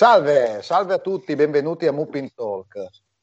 Salve, salve a tutti, benvenuti a Mupin Talk.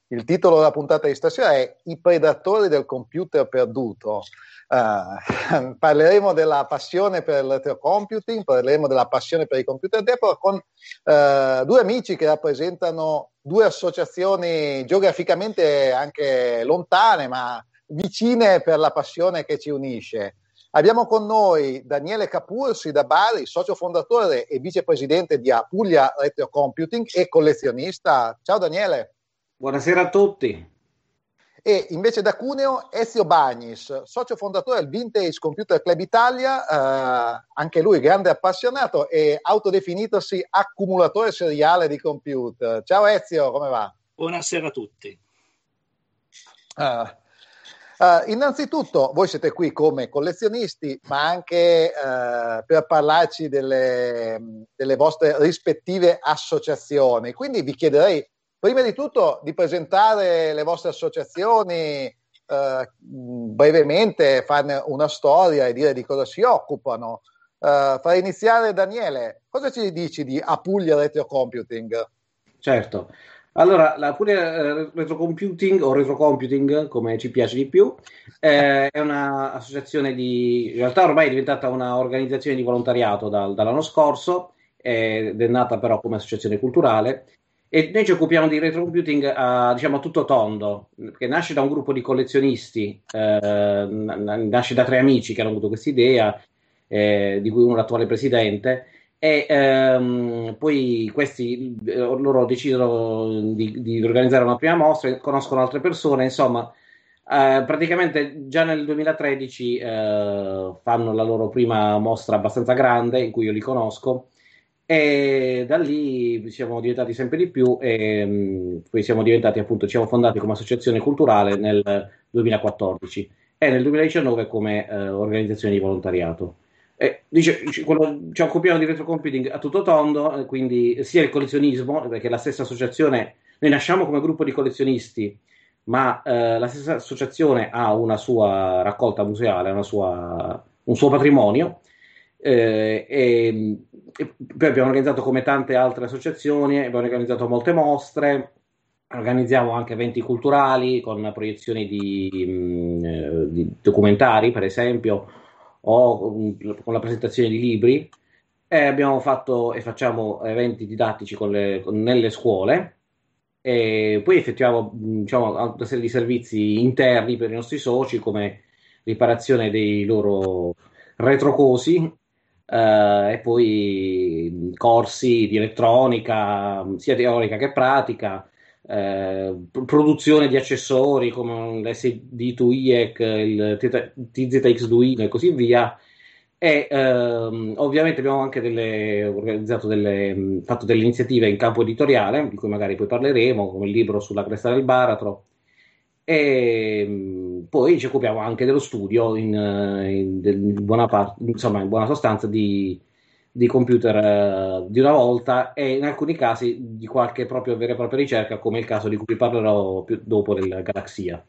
Il titolo della puntata di stasera è I predatori del computer perduto. Uh, parleremo della passione per l'electrocomputing, parleremo della passione per i computer d'epoca con uh, due amici che rappresentano due associazioni geograficamente anche lontane, ma vicine per la passione che ci unisce. Abbiamo con noi Daniele Capursi da Bari, socio fondatore e vicepresidente di Apulia Retro Computing e collezionista. Ciao Daniele. Buonasera a tutti. E invece da Cuneo Ezio Bagnis, socio fondatore del Vintage Computer Club Italia, eh, anche lui grande appassionato e autodefinitosi accumulatore seriale di computer. Ciao Ezio, come va? Buonasera a tutti. Uh, Uh, innanzitutto, voi siete qui come collezionisti, ma anche uh, per parlarci delle, delle, vostre rispettive associazioni. Quindi vi chiederei, prima di tutto, di presentare le vostre associazioni uh, brevemente, farne una storia e dire di cosa si occupano. farei iniziare Daniele, cosa ci dici di Apulia Retro Computing? Certo. Allora, la Puglia eh, Retrocomputing o Retrocomputing, come ci piace di più, eh, è un'associazione di... in realtà ormai è diventata un'organizzazione di volontariato dal, dall'anno scorso, ed è nata però come associazione culturale e noi ci occupiamo di retrocomputing a, diciamo, a tutto tondo, che nasce da un gruppo di collezionisti, eh, nasce da tre amici che hanno avuto questa idea, eh, di cui uno è l'attuale presidente, e ehm, poi questi eh, loro decidono di, di, organizzare una prima mostra, conoscono altre persone, insomma, eh, praticamente già nel 2013 eh, fanno la loro prima mostra abbastanza grande in cui io li conosco e da lì siamo diventati sempre di più e mh, mm, poi siamo diventati appunto, ci siamo fondati come associazione culturale nel 2014 e nel 2019 come eh, organizzazione di volontariato. Eh, dice, quello, ci occupiamo di retrocomputing a tutto tondo, eh, quindi sia il collezionismo, perché la stessa associazione, noi nasciamo come gruppo di collezionisti, ma eh, la stessa associazione ha una sua raccolta museale, sua, un suo patrimonio, eh, e, e, poi abbiamo organizzato come tante altre associazioni, abbiamo organizzato molte mostre, organizziamo anche eventi culturali con proiezioni di, mm, eh, di documentari, per esempio, o con la presentazione di libri e abbiamo fatto e facciamo eventi didattici con le, con, nelle scuole e poi effettuiamo diciamo, una serie di servizi interni per i nostri soci come riparazione dei loro retrocosi eh, e poi corsi di elettronica sia teorica che pratica eh, produzione di accessori come l'SD2IEC, il TZX2 e così via. E ehm, ovviamente abbiamo anche delle, delle, fatto delle iniziative in campo editoriale, di cui magari poi parleremo, come il libro sulla cresta del baratro. E poi ci occupiamo anche dello studio in, in, in, buona, parte, insomma, in buona sostanza di, di computer eh, di una volta e in alcuni casi di qualche proprio vera e propria ricerca, come il caso di cui parlerò più dopo del Galaxia.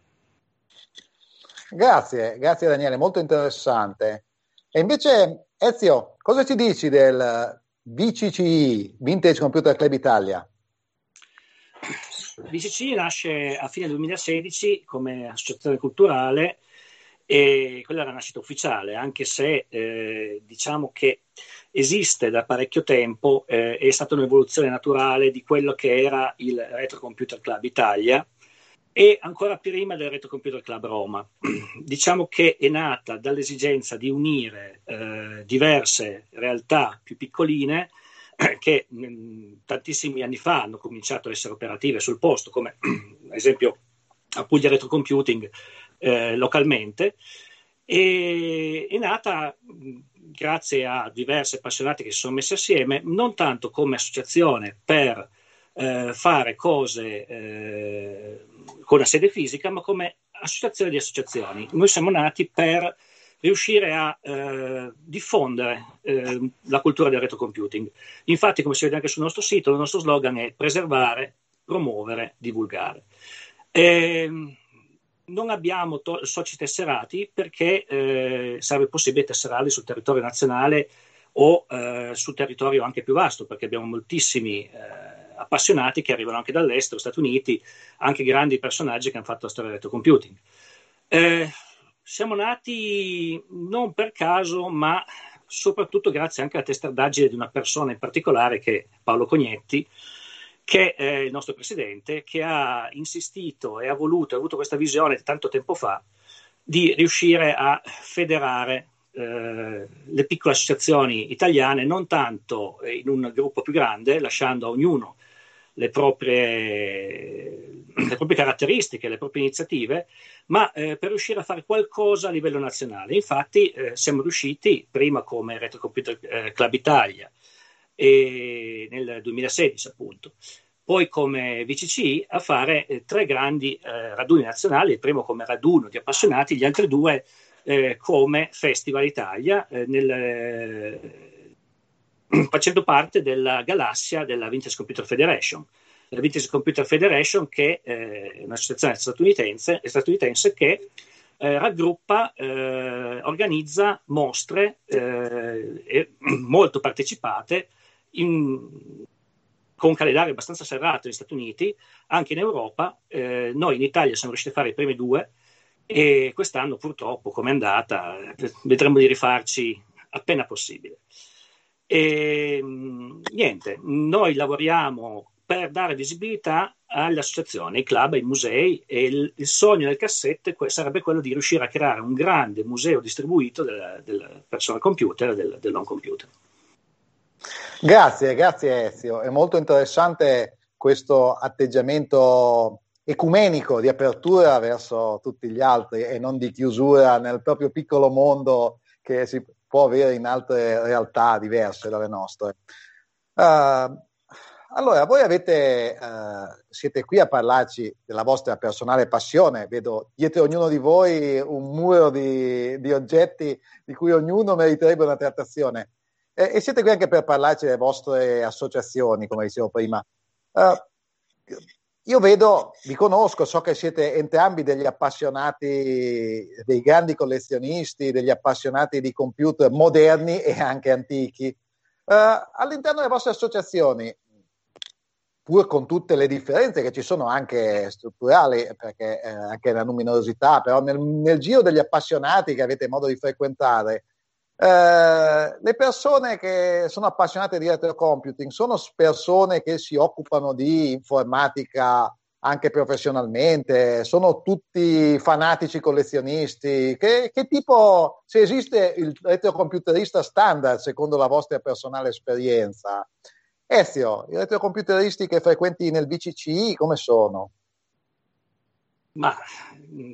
Grazie, grazie Daniele, molto interessante. E invece, Ezio, cosa ci dici del VCCI, Vintage Computer Club Italia? VCCI nasce a fine 2016 come associazione culturale e quella è la nascita ufficiale, anche se eh, diciamo che esiste da parecchio tempo, eh, è stata un'evoluzione naturale di quello che era il Retro Computer Club Italia e ancora prima del Retro Computer Club Roma. diciamo che è nata dall'esigenza di unire eh, diverse realtà più piccoline che mh, mm, tantissimi anni fa hanno cominciato ad essere operative sul posto, come ad esempio a Puglia Retro Computing eh, localmente. E, è nata grazie a diversi appassionati che si sono messi assieme, non tanto come associazione per eh, fare cose eh, con la sede fisica, ma come associazione di associazioni. Noi siamo nati per riuscire a eh, diffondere eh, la cultura del retrocomputing. Infatti, come si vede anche sul nostro sito, il nostro slogan è preservare, promuovere, divulgare. E, ehm, non abbiamo to- soci tesserati perché eh, sarebbe possibile tesserarli sul territorio nazionale o eh, sul territorio anche più vasto, perché abbiamo moltissimi eh, appassionati che arrivano anche dall'estero, Stati Uniti, anche grandi personaggi che hanno fatto la storia del retrocomputing. Eh, siamo nati non per caso, ma soprattutto grazie anche alla testardaggine di una persona in particolare che è Paolo Cognetti, che è il nostro presidente, che ha insistito e ha voluto, ha avuto questa visione tanto tempo fa di riuscire a federare eh, le piccole associazioni italiane non tanto in un gruppo più grande, lasciando a ognuno le proprie, le proprie caratteristiche, le proprie iniziative, ma eh, per riuscire a fare qualcosa a livello nazionale. Infatti eh, siamo riusciti, prima come Retro Computer eh, Club Italia, e nel 2016 appunto, poi come VCC a fare eh, tre grandi eh, raduni nazionali, il primo come raduno di appassionati, gli altri due eh, come Festival Italia, nel, facendo parte della galassia della Vintage Computer Federation. La Vintage Computer Federation, che è un'associazione statunitense, statunitense che eh, raggruppa, eh, organizza mostre eh, molto partecipate in, con calendario abbastanza serrato negli Stati Uniti, anche in Europa. Eh, noi in Italia siamo riusciti a fare i primi due e quest'anno purtroppo, come è andata, vedremo di rifarci appena possibile. E, niente, noi lavoriamo per dare visibilità alle associazioni, ai club, ai musei e il, il sogno del cassette sarebbe quello di riuscire a creare un grande museo distribuito del, del personal computer e del, del non computer. Grazie, grazie Ezio. È molto interessante questo atteggiamento ecumenico di apertura verso tutti gli altri e non di chiusura nel proprio piccolo mondo che si può avere in altre realtà diverse dalle nostre. Uh, allora, voi avete, uh, siete qui a parlarci della vostra personale passione, vedo dietro ognuno di voi un muro di, di oggetti di cui ognuno meriterebbe una trattazione e, e, siete qui anche per parlarci delle vostre associazioni, come dicevo prima. Uh, io vedo, vi conosco, so che siete entrambi degli appassionati, dei grandi collezionisti, degli appassionati di computer moderni e anche antichi. Uh, all'interno delle vostre associazioni, pur con tutte le differenze che ci sono anche strutturali, perché eh, anche la numerosità, però nel, nel, giro degli appassionati che avete modo di frequentare, eh, le persone che sono appassionate di retrocomputing sono persone che si occupano di informatica anche professionalmente, sono tutti fanatici collezionisti. Che, che tipo, se esiste il retrocomputerista standard secondo la vostra personale esperienza? Ezio, i retrocomputeristi che frequenti nel BCCI come sono? Ma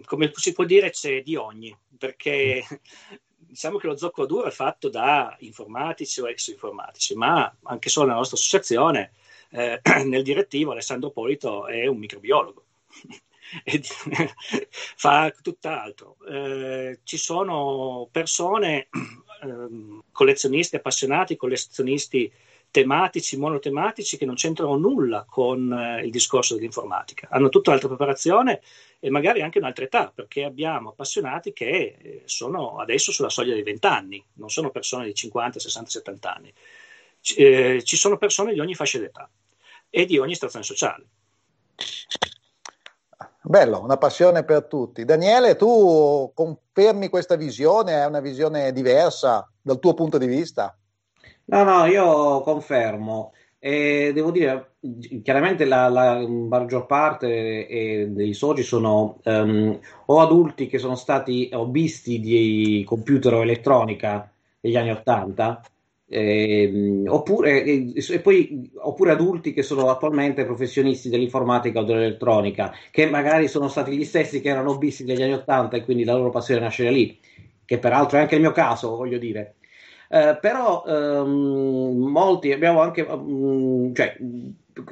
come si può dire c'è di ogni, perché diciamo che lo zoccolo duro è fatto da informatici o ex informatici, ma anche solo nella nostra associazione, eh, nel direttivo Alessandro Polito è un microbiologo. fa tutt'altro. Eh, ci sono persone, eh, collezionisti appassionati, collezionisti tematici, monotematici, che non c'entrano nulla con eh, il discorso dell'informatica. Hanno tutta un'altra preparazione e magari anche un'altra età, perché abbiamo appassionati che eh, sono adesso sulla soglia dei 20 anni, non sono persone di 50, 60, 70 anni. C- eh, ci sono persone di ogni fascia d'età e di ogni stazione sociale. Bello, una passione per tutti. Daniele, tu confermi questa visione? È una visione diversa dal tuo punto di vista? No, no, io confermo. E devo dire, chiaramente la, la maggior parte eh, dei soci sono um, o adulti che sono stati hobbisti di computer o elettronica negli anni 80, eh, oppure, e poi, oppure adulti che sono attualmente professionisti dell'informatica o dell'elettronica, che magari sono stati gli stessi che erano hobbisti negli anni 80 e quindi la loro passione nasce lì, che peraltro è anche il mio caso, voglio dire. Eh, però ehm, molti abbiamo anche, um, cioè,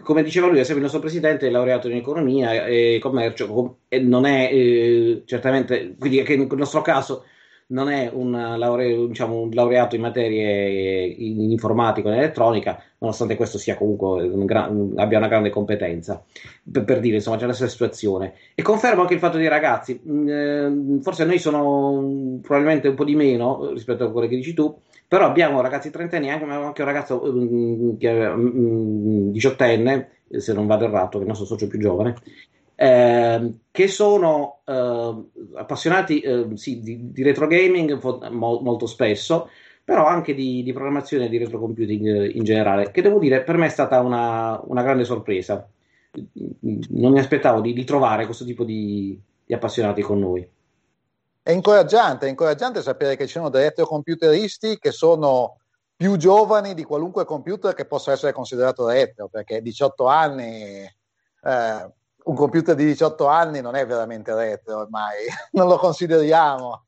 come diceva lui, il nostro presidente è laureato in economia e commercio, e non è eh, certamente, quindi che nel nostro caso non è un, laure, diciamo, un laureato in materie in, in informatica o in elettronica, nonostante questo sia comunque un gran, abbia una grande competenza, per, per, dire, insomma, c'è la stessa situazione. E confermo anche il fatto dei ragazzi, mm, eh, forse noi sono probabilmente un po' di meno rispetto a quello che dici tu, però abbiamo ragazzi trentenni, anche, anche un ragazzo um, um, diciottenne, se non vado errato, che è il nostro socio più giovane, eh, che sono eh, appassionati eh, sì, di, di, retro gaming mo- molto spesso, però anche di, di programmazione e di retro computing in generale, che devo dire per me è stata una, una grande sorpresa. Non mi aspettavo di, di trovare questo tipo di appassionati con noi. È incoraggiante, è incoraggiante sapere che ci sono dei retrocomputeristi che sono più giovani di qualunque computer che possa essere considerato retro, perché 18 anni, eh, un computer di 18 anni non è veramente retro ormai, non lo consideriamo.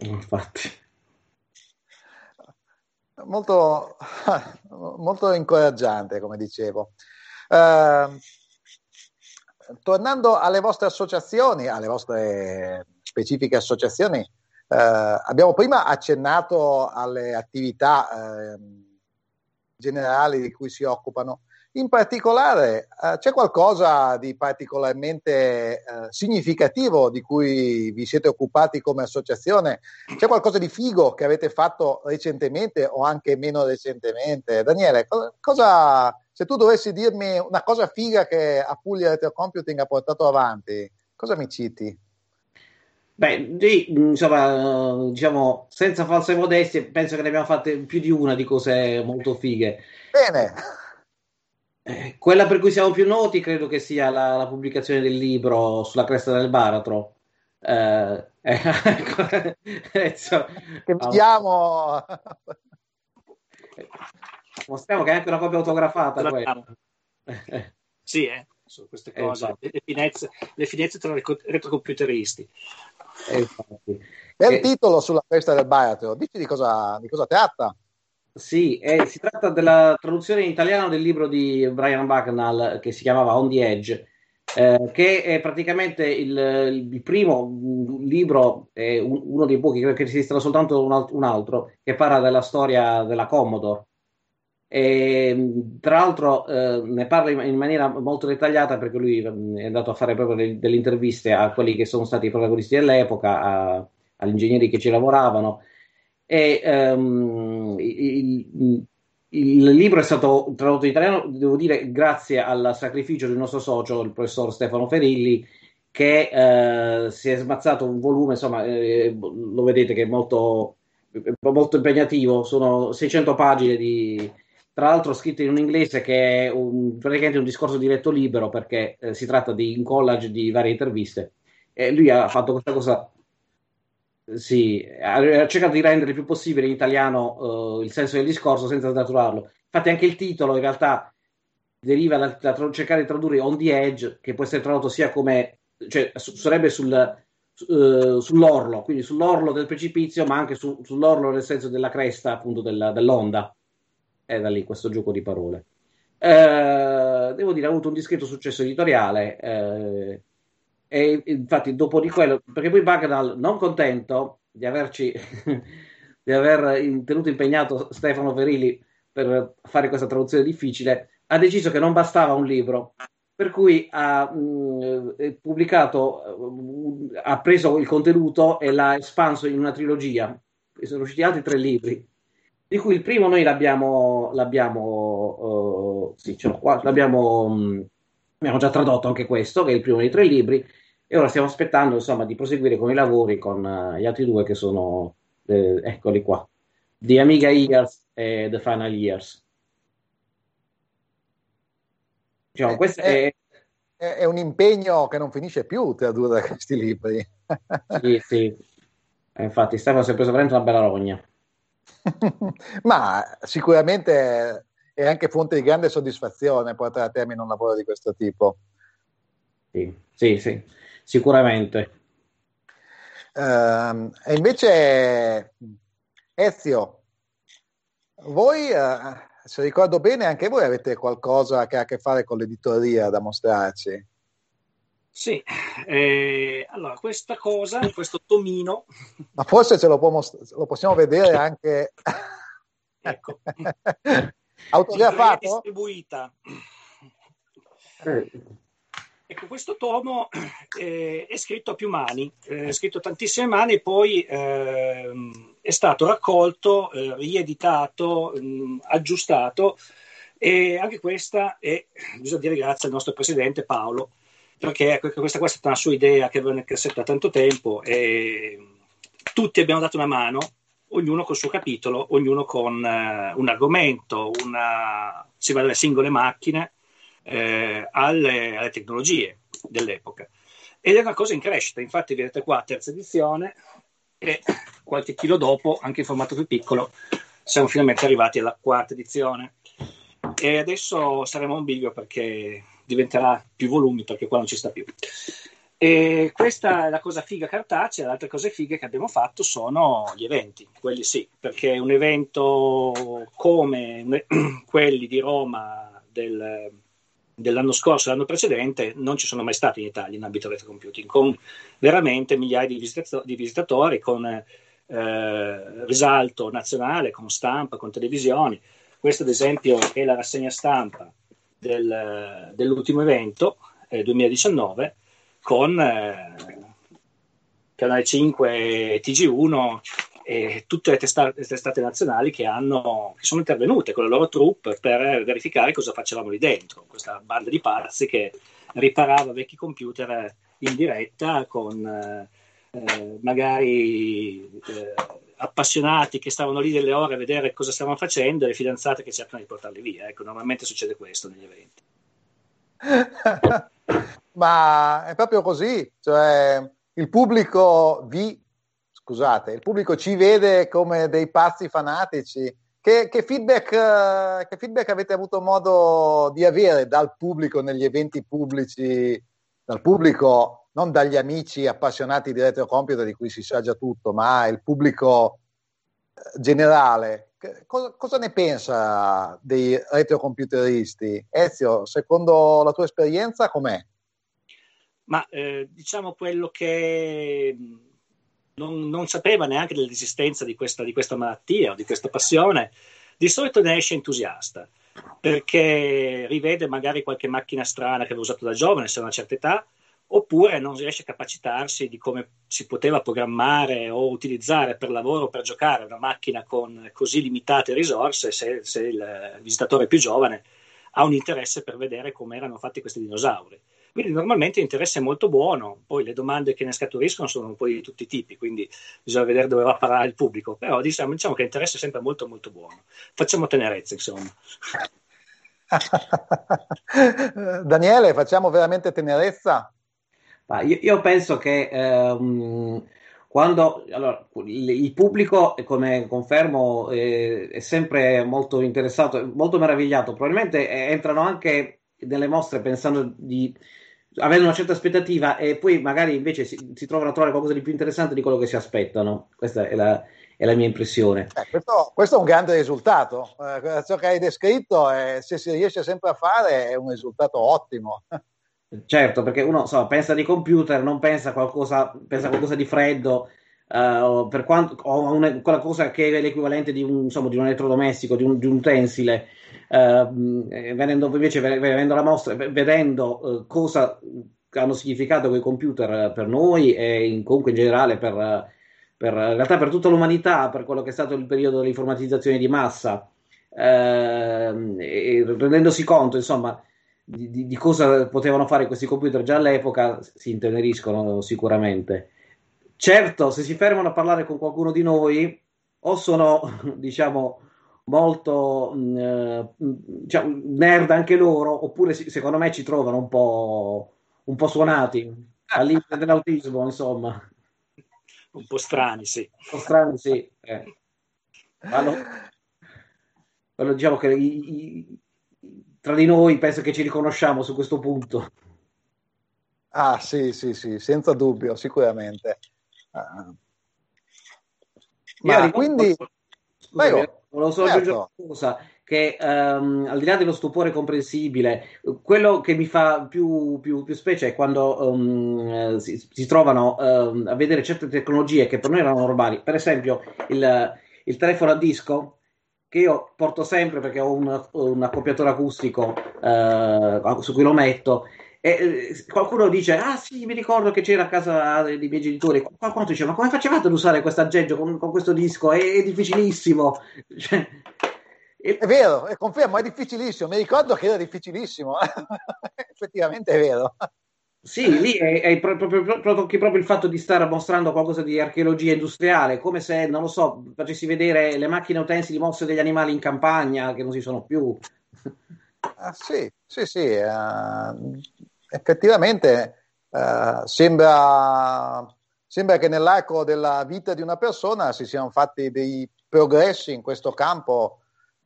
Infatti. Molto, molto incoraggiante, come dicevo. Eh, tornando alle vostre associazioni, alle vostre specifiche associazioni, eh, abbiamo prima accennato alle attività eh, generali di cui si occupano. In particolare, eh, c'è qualcosa di particolarmente eh, significativo di cui vi siete occupati come associazione? C'è qualcosa di figo che avete fatto recentemente o anche meno recentemente? Daniele, cosa, se tu dovessi dirmi una cosa figa che Apulia Computing ha portato avanti, cosa mi citi? Beh, sì, insomma, diciamo, senza false modestie, penso che ne abbiamo fatte più di una di cose molto fighe. Bene. Eh, quella per cui siamo più noti credo che sia la, la pubblicazione del libro sulla cresta del baratro. Eh, eh, che vediamo. Mostriamo che è anche una copia autografata. sì, eh, su queste cose, esatto. le, finezze, le finezze tra retrocomputeristi. È il titolo sulla festa del baratro, dici di cosa, di cosa tratta? Sì, eh, si tratta della traduzione in italiano del libro di Brian Bagnall che si chiamava On the Edge, eh, che è praticamente il, il primo libro, eh, uno dei pochi, credo che esista soltanto un, alt- un, altro, che parla della storia della Commodore. E, tra l'altro eh, ne parla in, maniera molto dettagliata perché lui mm, è andato a fare proprio delle, delle interviste a quelli che sono stati i protagonisti dell'epoca, a, agli ingegneri che ci lavoravano. E, um, il, il, libro è stato tradotto in italiano, devo dire, grazie al sacrificio del nostro socio, il professor Stefano Ferilli, che eh, si è smazzato un volume, insomma, eh, lo vedete che è molto, molto impegnativo, sono 600 pagine di, tra l'altro scritto in un inglese che è un, praticamente un discorso diretto libero perché eh, si tratta di un collage di varie interviste. E lui ha fatto questa cosa sì, ha cercato di rendere il più possibile in italiano uh, il senso del discorso senza snaturarlo. Infatti anche il titolo in realtà deriva da, da tra- cercare di tradurre on the edge che può essere tradotto sia come cioè su- sarebbe sul, uh, sull'orlo quindi sull'orlo del precipizio ma anche su- sull'orlo nel senso della cresta appunto della, dell'onda da lì questo gioco di parole. Eh, devo dire, ha avuto un discreto successo editoriale. Eh, e infatti, dopo di quello, perché poi Bagdal, non contento di averci di aver tenuto impegnato Stefano Verilli per fare questa traduzione difficile, ha deciso che non bastava un libro, per cui ha mh, mm, pubblicato, mh, ha preso il contenuto e l'ha espanso in una trilogia. Sono usciti altri tre libri di cui il primo noi l'abbiamo, l'abbiamo, uh, sì, ce l'ho qua, l'abbiamo, um, abbiamo già tradotto anche questo, che è il primo dei tre libri, e ora stiamo aspettando insomma di proseguire con i lavori con uh, gli altri due che sono, eh, eccoli qua, The Amiga Years e The Final Years. Diciamo, questo è, è, è, un impegno che non finisce più tradurre questi libri. sì, sì. Infatti, Stefano si è preso veramente una bella rogna. Ma sicuramente è anche fonte di grande soddisfazione portare a termine un lavoro di questo tipo. Sì, sì, sì sicuramente. Uh, e invece, Ezio, voi, uh, se ricordo bene, anche voi avete qualcosa che ha a che fare con l'editoria da mostrarci. Sì, eh, allora questa cosa, questo tomino. Ma forse ce lo, most- lo possiamo vedere anche. ecco. Autografato? Distribuita. Eh. Ecco, questo tomo eh, è scritto a più mani, eh, è scritto a tantissime mani, poi eh, è stato raccolto, eh, rieditato, mh, mm, aggiustato e anche questa è, bisogna dire grazie al nostro presidente Paolo, perché ecco, questa, questa è stata una sua idea che aveva nel cassetto da tanto tempo e tutti abbiamo dato una mano, ognuno col suo capitolo, ognuno con uh, un argomento, una, si va dalle singole macchine eh, alle, alle, tecnologie dell'epoca. Ed è una cosa in crescita, infatti vedete qua, terza edizione, e qualche chilo dopo, anche in formato più piccolo, siamo finalmente arrivati alla quarta edizione. E adesso saremo a un bivio perché diventerà più volumi, perché qua non ci sta più. E questa è la cosa figa cartacea, le altre cose fighe che abbiamo fatto sono gli eventi, quelli sì, perché un evento come quelli di Roma del, dell'anno scorso l'anno precedente non ci sono mai stati in Italia in ambito retro computing, con veramente migliaia di, visitato- di visitatori, con eh, risalto nazionale, con stampa, con televisioni. Questo ad esempio è la rassegna stampa del, dell'ultimo evento, eh, 2019, con eh, Canale 5 e TG1 e tutte le testate, testate nazionali che, hanno, che, sono intervenute con le loro troupe per verificare cosa facevamo lì dentro, questa banda di pazzi che riparava vecchi computer in diretta con eh, magari eh, appassionati che stavano lì delle ore a vedere cosa stavamo facendo e le fidanzate che cercano di portarli via. Ecco, normalmente succede questo negli eventi. Ma è proprio così, cioè il pubblico vi scusate, il pubblico ci vede come dei pazzi fanatici. Che, che, feedback, che, feedback, avete avuto modo di avere dal pubblico negli eventi pubblici, dal pubblico, non dagli amici appassionati di retrocomputer di cui si sa già tutto, ma il pubblico eh, generale? Cosa, cosa ne pensa dei retrocomputeristi? Ezio, secondo la tua esperienza, com'è? Ma eh, diciamo quello che non, non sapeva neanche dell'esistenza di questa, di questa malattia o di questa passione, di solito ne esce entusiasta perché rivede magari qualche macchina strana che aveva usato da giovane, se a una certa età, oppure non riesce a capacitarsi di come si poteva programmare o utilizzare per lavoro o per giocare una macchina con così limitate risorse se, se il visitatore più giovane ha un interesse per vedere come erano fatti questi dinosauri. Quindi normalmente l'interesse è molto buono, poi le domande che ne scaturiscono sono un po' di tutti i tipi, quindi bisogna vedere dove va a parare il pubblico, però diciamo, diciamo che l'interesse è sempre molto molto buono. Facciamo tenerezza, insomma. Daniele, facciamo veramente tenerezza? Io, io, penso che ehm, quando allora, il, il, pubblico, come confermo, eh, è sempre molto interessato, molto meravigliato. Probabilmente eh, entrano anche nelle mostre pensando di avendo una certa aspettativa e poi magari invece si, si, trovano a trovare qualcosa di più interessante di quello che si aspettano. Questa è la, è la mia impressione. Eh, questo, questo, è un grande risultato. Eh, ciò che hai descritto, eh, se si riesce sempre a fare, è un risultato ottimo. Certo, perché uno so, pensa di computer, non pensa a qualcosa, pensa a qualcosa di freddo, uh, per quanto, o una, quella cosa che è l'equivalente di un, insomma, di un elettrodomestico, di un, di un utensile. Uh, venendo invece vedendo la mostra, vedendo uh, cosa hanno significato quei computer per noi e in, comunque in generale per, per, in realtà per tutta l'umanità, per quello che è stato il periodo dell'informatizzazione di massa, uh, e rendendosi conto insomma di, di, cosa potevano fare questi computer già all'epoca, si inteneriscono sicuramente. Certo, se si fermano a parlare con qualcuno di noi, o sono diciamo molto mm, eh, diciamo, nerd anche loro, oppure secondo me ci trovano un po', un po suonati al limite dell'autismo, insomma. Un po' strani, sì. Un po' strani, sì. Eh. Allora, allora, diciamo che i, i, tra di noi penso che ci riconosciamo su questo punto. Ah, sì, sì, sì, senza dubbio, sicuramente. Uh, ma quindi... Scusami, volevo solo certo. aggiungere una cosa, che um, al di là dello stupore comprensibile, quello che mi fa più, più, più specie è quando um, si, si, trovano um, a vedere certe tecnologie che per noi erano normali, per esempio il, il telefono a disco, che io porto sempre perché ho un, un accoppiatore acustico uh, su cui lo metto, E, qualcuno dice: Ah, sì, mi ricordo che c'era a casa dei miei genitori. Qualcuno dice: Ma come facevate ad usare questo aggeggio con, con questo disco? È, è difficilissimo. Cioè, è vero, confermo, è difficilissimo. Mi ricordo che era difficilissimo. Effettivamente è vero. Sì, lì è, è proprio, proprio, proprio, il fatto di stare mostrando qualcosa di archeologia industriale, come se, non lo so, facessi vedere le macchine utensili mosse degli animali in campagna che non si sono più. Ah, sì, sì, sì. Uh, effettivamente uh, sembra, sembra che nell'arco della vita di una persona si siano fatti dei progressi in questo campo,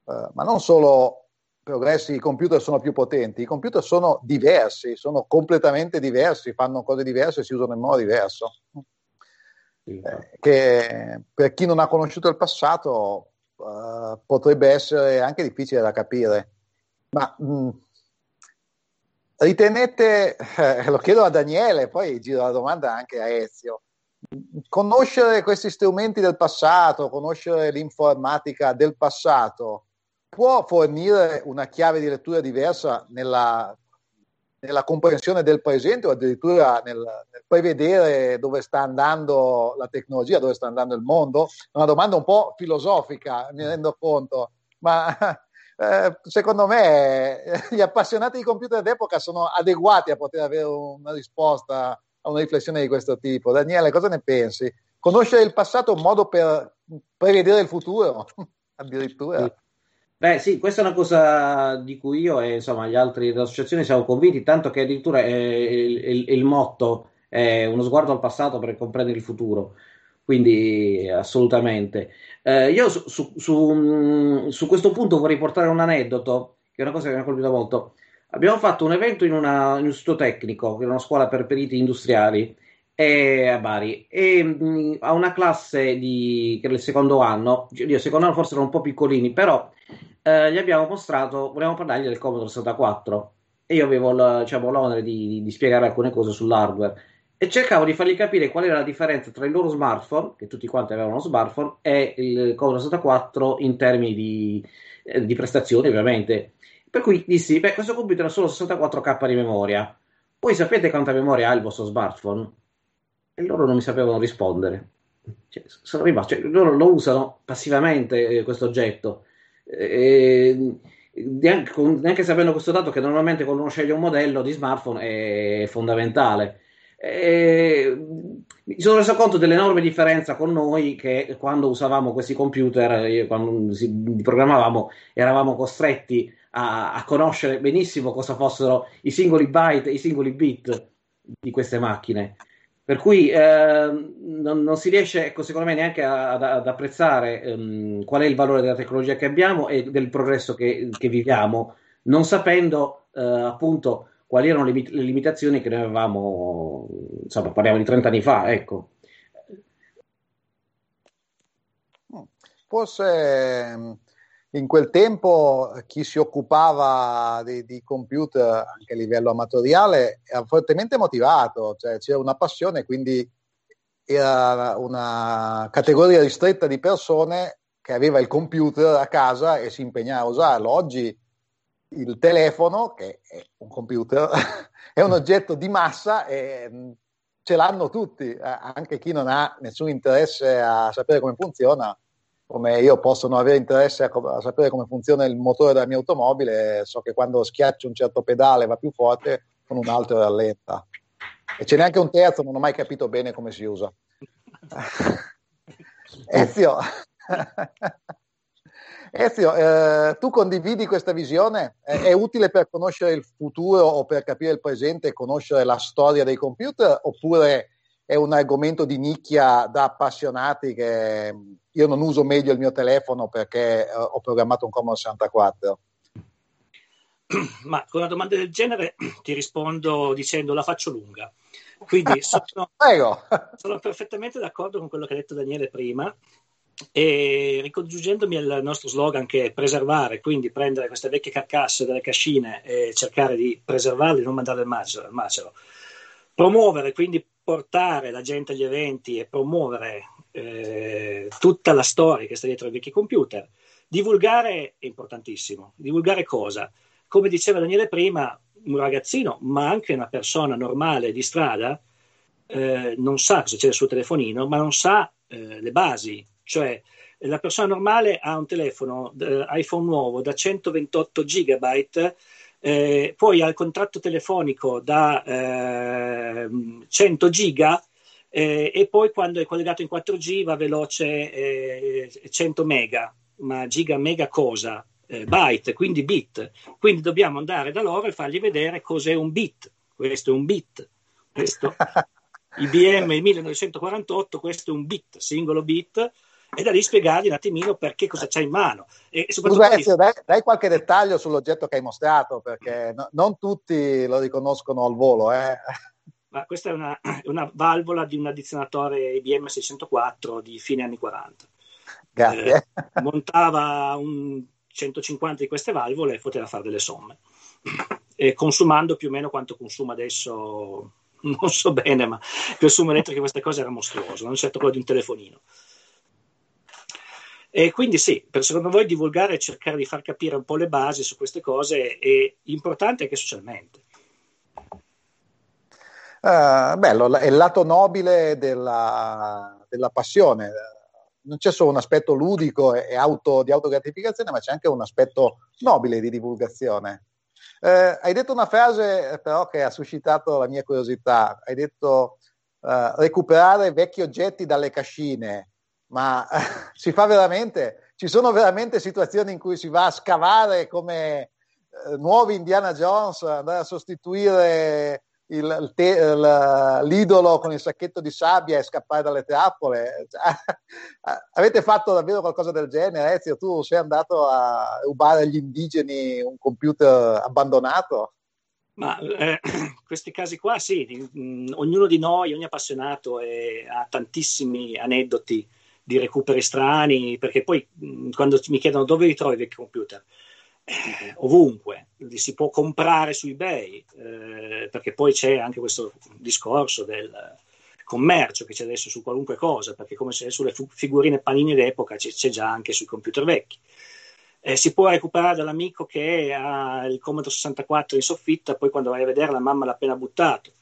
uh, ma non solo progressi, i computer sono più potenti, i computer sono diversi, sono completamente diversi, fanno cose diverse, si usano in modo diverso. Eh, che per chi non ha conosciuto il passato uh, potrebbe essere anche difficile da capire. Ma mh, mm, ritenete, eh, lo chiedo a Daniele, poi giro la domanda anche a Ezio, conoscere questi strumenti del passato, conoscere l'informatica del passato, può fornire una chiave di lettura diversa nella, nella comprensione del presente o addirittura nel, nel, prevedere dove sta andando la tecnologia, dove sta andando il mondo? È una domanda un po' filosofica, mi rendo conto, ma eh, secondo me gli appassionati di computer d'epoca sono adeguati a poter avere una risposta a una riflessione di questo tipo. Daniele, cosa ne pensi? Conoscere il passato è un modo per prevedere il futuro, addirittura. Beh, sì, questa è una cosa di cui io e insomma gli altri dell'associazione siamo convinti, tanto che addirittura è, il, il motto è uno sguardo al passato per comprendere il futuro. Quindi assolutamente. Eh, io su, su, su, su, questo punto vorrei portare un aneddoto, che è una cosa che mi ha colpito molto. Abbiamo fatto un evento in, una, in un istituto tecnico, che è una scuola per periti industriali, e, a Bari, e mh, a una classe di, che era il secondo anno, io il secondo anno forse erano un po' piccolini, però eh, gli abbiamo mostrato, volevamo parlargli del Commodore 64 e io avevo l, diciamo, l'onere di, di, spiegare alcune cose sull'hardware e cercavo di fargli capire qual era la differenza tra il loro smartphone, che tutti quanti avevano uno smartphone, e il Commodore 64 in termini di, eh, di prestazioni ovviamente. Per cui dissi, beh, questo computer ha solo 64k di memoria. Voi sapete quanta memoria ha il vostro smartphone? E loro non mi sapevano rispondere. Cioè, sono rimasto, cioè, loro lo usano passivamente eh, questo oggetto e, neanche, neanche, sapendo questo dato che normalmente quando uno sceglie un modello di smartphone è fondamentale. E, mi sono reso conto dell'enorme differenza con noi che quando usavamo questi computer, quando si programmavamo, eravamo costretti a, a conoscere benissimo cosa fossero i singoli byte i singoli bit di queste macchine. Per cui eh, non, non, si riesce, ecco, secondo me, neanche ad, ad apprezzare ehm, qual è il valore della tecnologia che abbiamo e del progresso che, che viviamo, non sapendo eh, appunto quali erano le, le, limitazioni che noi avevamo, insomma, parliamo di 30 anni fa, ecco. Forse in quel tempo chi si occupava di, di, computer anche a livello amatoriale era fortemente motivato, cioè c'era una passione, quindi era una categoria ristretta di persone che aveva il computer a casa e si impegnava a usarlo. Oggi il telefono, che è un computer, è un oggetto di massa e ce l'hanno tutti, anche chi non ha nessun interesse a sapere come funziona come io posso non avere interesse a, a, sapere come funziona il motore della mia automobile, so che quando schiaccio un certo pedale va più forte, con un altro rallenta. E ce n'è anche un terzo, non ho mai capito bene come si usa. Ezio, Ezio eh, tu condividi questa visione? È, è, utile per conoscere il futuro o per capire il presente conoscere la storia dei computer oppure è un argomento di nicchia da appassionati che io non uso meglio il mio telefono perché uh, ho programmato un Commodore 64. Ma con una domanda del genere ti rispondo dicendo la faccio lunga. Quindi sono, sono perfettamente d'accordo con quello che ha detto Daniele prima e ricongiungendomi al nostro slogan che è preservare, quindi prendere queste vecchie carcasse delle cascine e cercare di preservarle e non mandarle al macero. Promuovere, quindi portare la gente agli eventi e promuovere eh, tutta la storia che sta dietro ai vecchi computer. Divulgare è importantissimo. Divulgare cosa? Come diceva Daniele prima, un ragazzino, ma anche una persona normale di strada, eh, non sa cosa c'è sul telefonino, ma non sa eh, le basi. Cioè, la persona normale ha un telefono eh, iPhone nuovo da 128 gigabyte, eh, poi ha il contratto telefonico da 100 giga eh, e poi quando è collegato in 4G va veloce 100 mega, ma giga mega cosa? eh, byte, quindi bit. Quindi dobbiamo andare da loro e fargli vedere cos'è un bit. Questo è un bit. Questo, IBM 1948, questo è un bit, singolo bit, e da lì spiegargli un attimino perché cosa c'è in mano. E Scusa, Ezio, dai, dai, qualche dettaglio sull'oggetto che hai mostrato, perché no, non tutti lo riconoscono al volo. Eh. Ma questa è una, una, valvola di un addizionatore IBM 604 di fine anni 40. Grazie. Eh, montava un 150 di queste valvole poteva fare delle somme. E consumando più o meno quanto consuma adesso, non so bene, ma il consumo elettrico di queste cose era mostruoso, non certo quello di un telefonino. E quindi sì, per secondo voi divulgare e cercare di far capire un po' le basi su queste cose è importante anche socialmente. Uh, bello, è il lato nobile della, della passione non c'è solo un aspetto ludico e auto, di autogratificazione, ma c'è anche un aspetto nobile di divulgazione. Eh, hai detto una frase eh, però che ha suscitato la mia curiosità, hai detto eh, recuperare vecchi oggetti dalle cascine, ma eh, si fa veramente, ci sono veramente situazioni in cui si va a scavare come eh, nuovi Indiana Jones, andare a sostituire il, te, il, l'idolo con il sacchetto di sabbia e scappare dalle trappole. Cioè, avete fatto davvero qualcosa del genere? Ezio, tu sei andato a rubare agli indigeni un computer abbandonato? Ma eh, questi casi qua, sì, mm, ognuno di noi, ogni appassionato è, ha tantissimi aneddoti di recuperi strani, perché poi mm, quando mi chiedono dove li trovi il computer, eh, ovunque, li si può comprare su eBay, eh, perché poi c'è anche questo discorso del commercio che c'è adesso su qualunque cosa, perché come se sulle figurine panini d'epoca c'è, c'è già anche sui computer vecchi. Eh, si può recuperare dall'amico che ha il Commodore 64 in soffitta, poi quando vai a vedere la mamma l'ha appena buttato.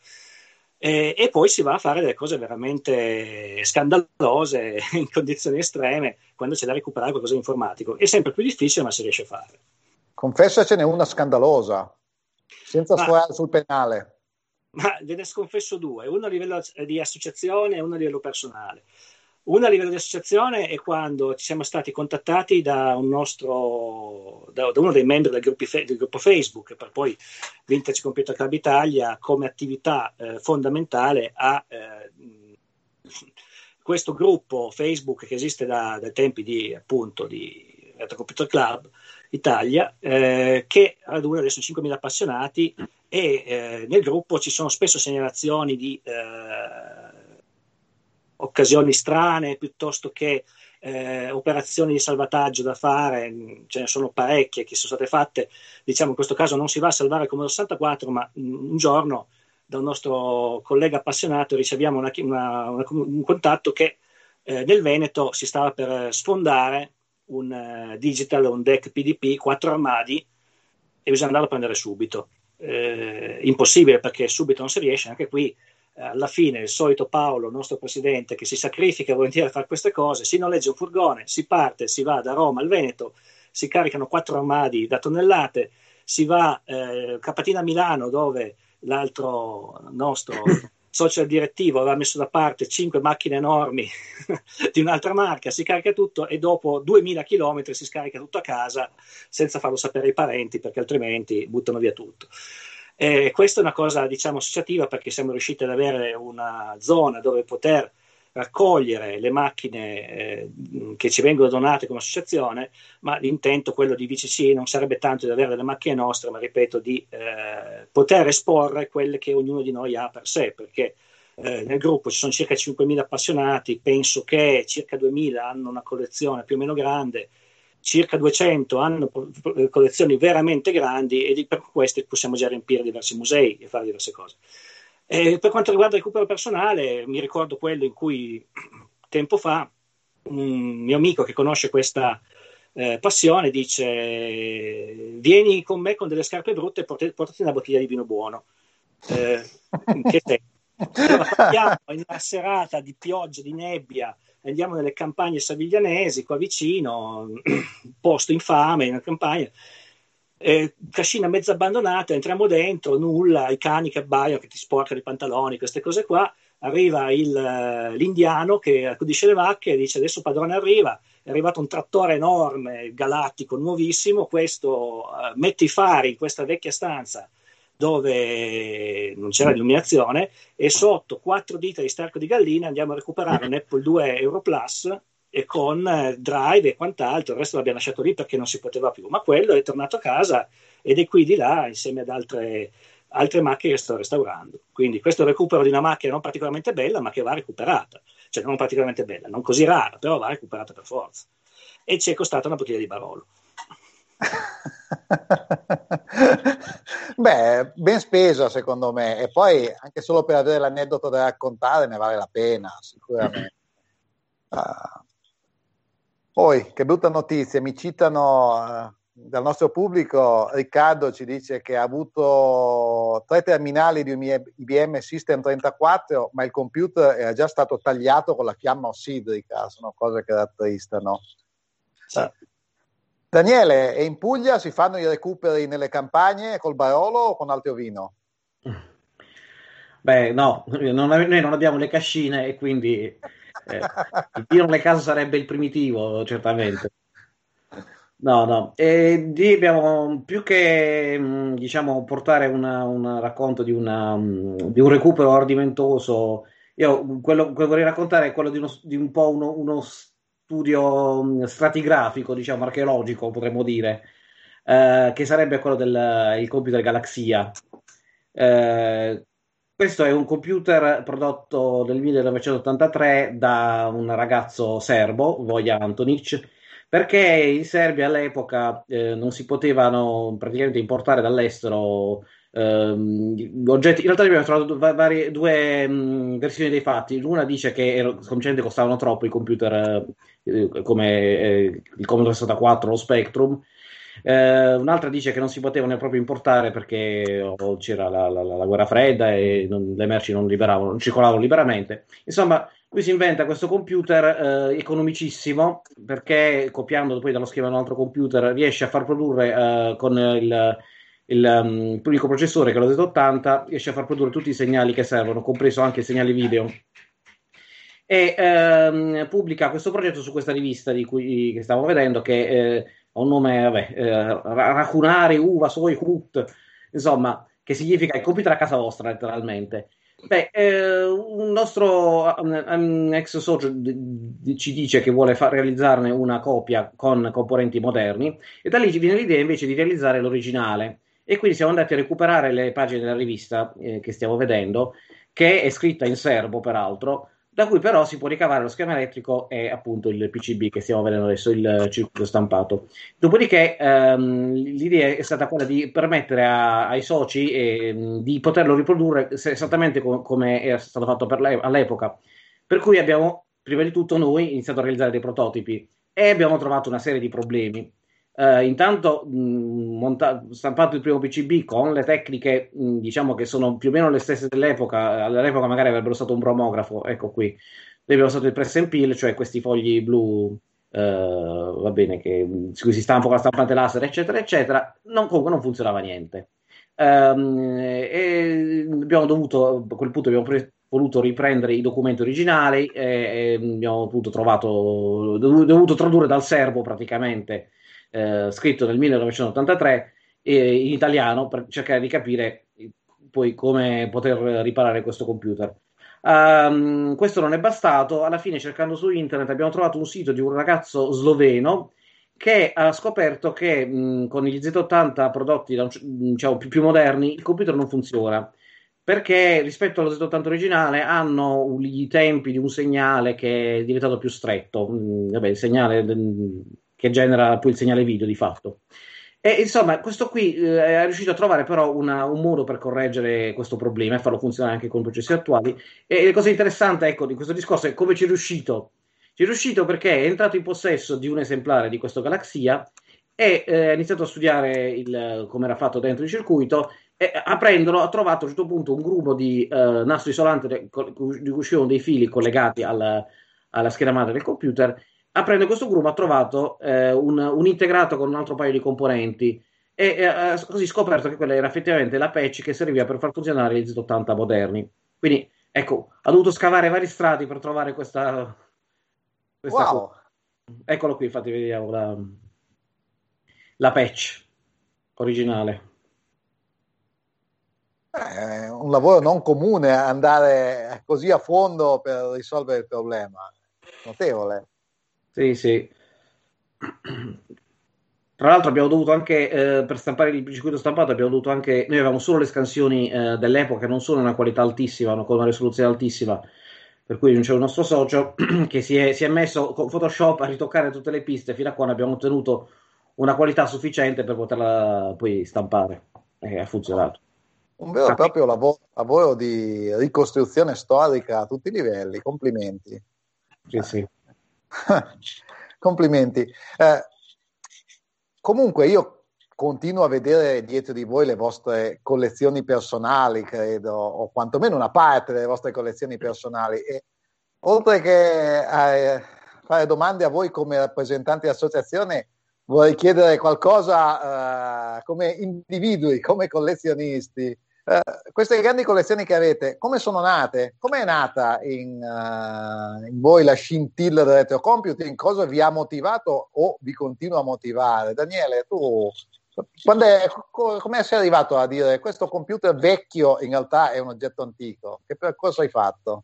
Eh, e poi si va a fare delle cose veramente scandalose in condizioni estreme quando c'è da recuperare qualcosa di informatico. È sempre più difficile, ma si riesce a fare. Confessacene una scandalosa, senza ma, sforare sul penale. Ma ve ne sconfesso due, uno a livello di associazione e uno a livello personale. Uno a livello di associazione è quando ci siamo stati contattati da, un nostro, da, da uno dei membri del, del, gruppo Facebook, per poi Vintage Computer Club Italia, come attività eh, fondamentale a eh, questo gruppo Facebook che esiste da, dai tempi di, appunto, di Retro Computer Club, Italia, eh, che raduna adesso 5.000 appassionati e eh, nel gruppo ci sono spesso segnalazioni di eh, occasioni strane piuttosto che eh, operazioni di salvataggio da fare, ce ne sono parecchie che sono state fatte, diciamo in questo caso non si va a salvare come lo 64, ma un giorno da un nostro collega appassionato riceviamo una, una, una, un contatto che eh, nel Veneto si stava per sfondare un uh, digital, un deck PDP, quattro armadi e bisogna andarlo a prendere subito. Eh, impossibile perché subito non si riesce, anche qui alla fine il solito Paolo, il nostro presidente, che si sacrifica volentieri a fare queste cose, si noleggia un furgone, si parte, si va da Roma al Veneto, si caricano quattro armadi da tonnellate, si va eh, Capatina a Milano dove l'altro nostro socio direttivo aveva messo da parte cinque macchine enormi di un'altra marca, si carica tutto e dopo 2000 km si scarica tutto a casa senza farlo sapere ai parenti perché altrimenti buttano via tutto. E questa è una cosa diciamo associativa perché siamo riusciti ad avere una zona dove poter raccogliere le macchine eh, che ci vengono donate come associazione, ma l'intento, quello di VCC, non sarebbe tanto di avere delle macchine nostre, ma ripeto, di eh, poter esporre quelle che ognuno di noi ha per sé, perché eh, nel gruppo ci sono circa 5.000 appassionati, penso che circa 2.000 hanno una collezione più o meno grande, circa 200 hanno collezioni veramente grandi e per queste possiamo già riempire diversi musei e fare diverse cose. Eh, per quanto riguarda il recupero personale, mi ricordo quello in cui tempo fa un mio amico che conosce questa eh, passione, dice vieni con me con delle scarpe brutte e portati una bottiglia di vino buono. Eh, che te? Allora, partiamo in una serata di pioggia, di nebbia, andiamo nelle campagne saviglianesi, qua vicino, posto infame, in una campagna, eh, cascina mezza abbandonata, entriamo dentro, nulla, i cani che abbaiano, che ti sporcano i pantaloni, queste cose qua, arriva il, l'indiano che accudisce le vacche e dice adesso padrone arriva, è arrivato un trattore enorme, galattico, nuovissimo, questo uh, mette i fari in questa vecchia stanza dove non c'era illuminazione e sotto quattro dita di sterco di gallina andiamo a recuperare un Apple 2 Euro Plus e con eh, drive e quant'altro, il resto l'abbiamo lasciato lì perché non si poteva più, ma quello è tornato a casa ed è qui di là insieme ad altre, altre macchine che sto restaurando. Quindi questo recupero di una macchina non particolarmente bella, ma che va recuperata, cioè non particolarmente bella, non così rara, però va recuperata per forza. E ci è costata una bottiglia di Barolo. Beh, ben spesa secondo me e poi anche solo per avere l'aneddoto da raccontare ne vale la pena, sicuramente. Uh, poi, che brutta notizia, mi citano uh, dal nostro pubblico, Riccardo ci dice che ha avuto tre terminali di un IBM System 34, ma il computer era già stato tagliato con la fiamma ossidrica, sono cose che rattristano. Sì. Uh, Daniele, e in Puglia si fanno i recuperi nelle campagne col Barolo o con altro vino? Beh, no, non, noi non abbiamo le cascine e quindi eh, il vino nelle case sarebbe il primitivo, certamente. No, no, e abbiamo più che mm, diciamo portare un racconto di, una, mm, di, un recupero ordimentoso. Io quello che vorrei raccontare è quello di, uno, di un po' uno, uno studio mm, stratigrafico, diciamo archeologico, potremmo dire, eh, che sarebbe quello del computer Galaxia. Eh, questo è un computer prodotto nel 1983 da un ragazzo serbo, Voja Antonic, perché in Serbia all'epoca eh, non si potevano praticamente importare dall'estero Uh, oggetti, in realtà abbiamo trovato varie, due um, versioni dei fatti. Una dice che ero, costavano troppo i computer uh, come eh, il Commodore 64 o Spectrum. Uh, un'altra dice che non si potevano proprio importare perché oh, c'era la, la, la, guerra fredda e non, le merci non, non, circolavano liberamente. Insomma, lui si inventa questo computer economicissimo perché copiando poi dallo schema di un altro computer riesce a far produrre con il il um, unico processore che è lo Z80 riesce a far produrre tutti i segnali che servono, compreso anche i segnali video. E um, pubblica questo progetto su questa rivista di cui che stiamo vedendo, che eh, ha un nome, vabbè, eh, Racunare, Uva, Soi, Hut, insomma, che significa il computer a casa vostra, letteralmente. Beh, eh, un nostro um, um, ex socio d- d- ci dice che vuole far realizzarne una copia con componenti moderni e da lì ci viene l'idea invece di realizzare l'originale e quindi siamo andati a recuperare le pagine della rivista eh, che stiamo vedendo, che è scritta in serbo peraltro, da cui però si può ricavare lo schema elettrico e appunto il PCB che stiamo vedendo adesso, il circuito stampato. Dopodiché ehm, l'idea è stata quella di permettere a, ai soci eh, di poterlo riprodurre esattamente com- come era stato fatto le- all'epoca. Per cui abbiamo prima di tutto noi iniziato a realizzare dei prototipi e abbiamo trovato una serie di problemi. Uh, intanto mh, monta- stampato il primo PCB con le tecniche mh, diciamo che sono più o meno le stesse dell'epoca all'epoca magari avrebbero stato un bromografo ecco qui. Noi abbiamo usato il press and peel cioè questi fogli blu uh, va bene che, su cui si stampa con la stampante laser eccetera eccetera. Non, comunque non funzionava niente. Um, e abbiamo dovuto a quel punto abbiamo pre- voluto riprendere i documenti originali e, e abbiamo appunto trovato dovuto tradurre dal serbo praticamente eh, scritto nel 1983 eh, in italiano per cercare di capire poi come poter riparare questo computer. Um, questo non è bastato, alla fine cercando su internet abbiamo trovato un sito di un ragazzo sloveno che ha scoperto che mh, con gli Z80 prodotti diciamo, più, più, moderni il computer non funziona perché rispetto allo Z80 originale hanno i tempi di un segnale che è diventato più stretto. Mh, vabbè, il segnale che genera poi il segnale video di fatto. E insomma, questo qui eh, è riuscito a trovare però una, un modo per correggere questo problema e farlo funzionare anche con i processi attuali. E la cosa interessante ecco, di questo discorso è come ci è riuscito. Ci è riuscito perché è entrato in possesso di un esemplare di questo Galaxia e eh, ha iniziato a studiare come era fatto dentro il circuito e aprendolo ha trovato a un certo punto un grumo di eh, nastro isolante di cui uscivano dei fili collegati alla, alla scheda madre del computer. Aprendo questo grumo ha trovato eh, un, un, integrato con un altro paio di componenti e ha così scoperto che quella era effettivamente la patch che serviva per far funzionare gli Z80 moderni. Quindi ecco, ha dovuto scavare vari strati per trovare questa... questa wow. Eccolo qui, infatti vediamo la la patch originale. È un lavoro non comune andare così a fondo per risolvere il problema. Notevole. Sì, sì. Tra l'altro abbiamo dovuto anche, eh, per stampare il circuito stampato, abbiamo dovuto anche, noi avevamo solo le scansioni eh, dell'epoca, non sono una qualità altissima, con una risoluzione altissima, per cui non c'è un nostro socio che si è, si è messo con Photoshop a ritoccare tutte le piste fino a quando abbiamo ottenuto una qualità sufficiente per poterla poi stampare e ha funzionato. Un vero e proprio lavoro, lavoro, di ricostruzione storica a tutti i livelli, complimenti. Sì, sì. complimenti. Eh, comunque io continuo a vedere dietro di voi le vostre collezioni personali, credo, o quantomeno una parte delle vostre collezioni personali. E oltre che a fare domande a voi come rappresentanti dell'associazione, vorrei chiedere qualcosa uh, come individui, come collezionisti. Uh, queste grandi collezioni che avete, come sono nate? Come è nata in, uh, in voi la scintilla del retrocomputing? Cosa vi ha motivato o vi continua a motivare? Daniele, tu è, come sei arrivato a dire questo computer vecchio in realtà è un oggetto antico? Che percorso hai fatto?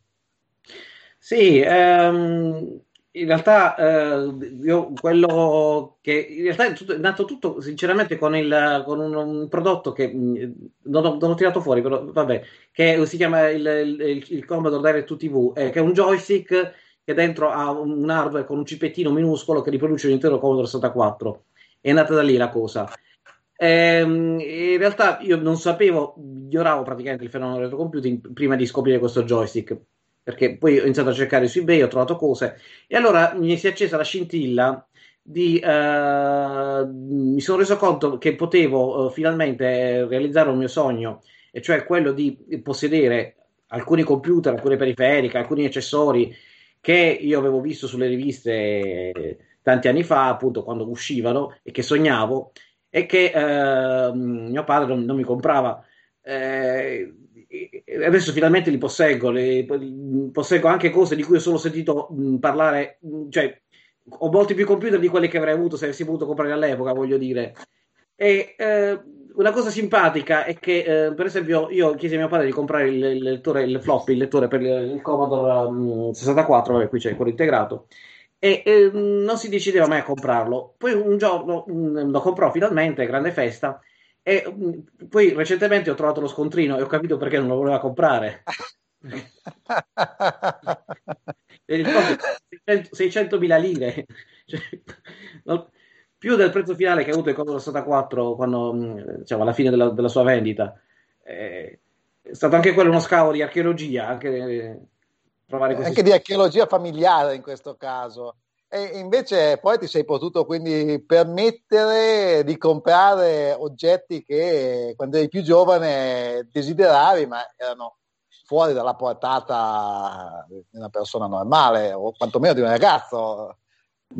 Sì, ehm, in realtà eh, io quello che in realtà è, tutto, è nato tutto sinceramente con, il, con un, un, prodotto che mm, non ho, non ho, tirato fuori però vabbè che si chiama il, il, il Commodore Direct 2 TV eh, che è un joystick che dentro ha un hardware con un cipettino minuscolo che riproduce l'intero Commodore 64 è nata da lì la cosa. Ehm, in realtà io non sapevo ignoravo praticamente il fenomeno del retrocomputing prima di scoprire questo joystick perché poi ho iniziato a cercare su eBay, ho trovato cose e allora mi si è accesa la scintilla di, uh, mi sono reso conto che potevo uh, finalmente realizzare un mio sogno, e cioè quello di possedere alcuni computer, alcune periferiche, alcuni accessori che io avevo visto sulle riviste tanti anni fa, appunto quando uscivano e che sognavo e che uh, mio padre non, non mi comprava. Eh, adesso finalmente li posseggo, le, posseggo anche cose di cui ho solo sentito mh, parlare, mh, cioè ho molti più computer di quelli che avrei avuto se avessi potuto comprare all'epoca, voglio dire. E eh, una cosa simpatica è che, eh, per esempio, io chiesi a mio padre di comprare il, il lettore, il floppy, il lettore per il, Commodore um, 64, vabbè, qui c'è quello integrato, e eh, non si decideva mai a comprarlo. Poi un giorno mh, lo comprò finalmente, grande festa, e mm, poi recentemente ho trovato lo scontrino e ho capito perché non lo voleva comprare. 600.000 lire, cioè, più del prezzo finale che ha avuto il Commodore 64 quando, mm, diciamo, alla fine della, della sua vendita. Eh, è stato anche quello uno scavo di archeologia, anche, anche di archeologia familiare in questo caso. E invece poi ti sei potuto quindi permettere di comprare oggetti che quando eri più giovane desideravi, ma erano fuori dalla portata di una persona normale o quantomeno di un ragazzo.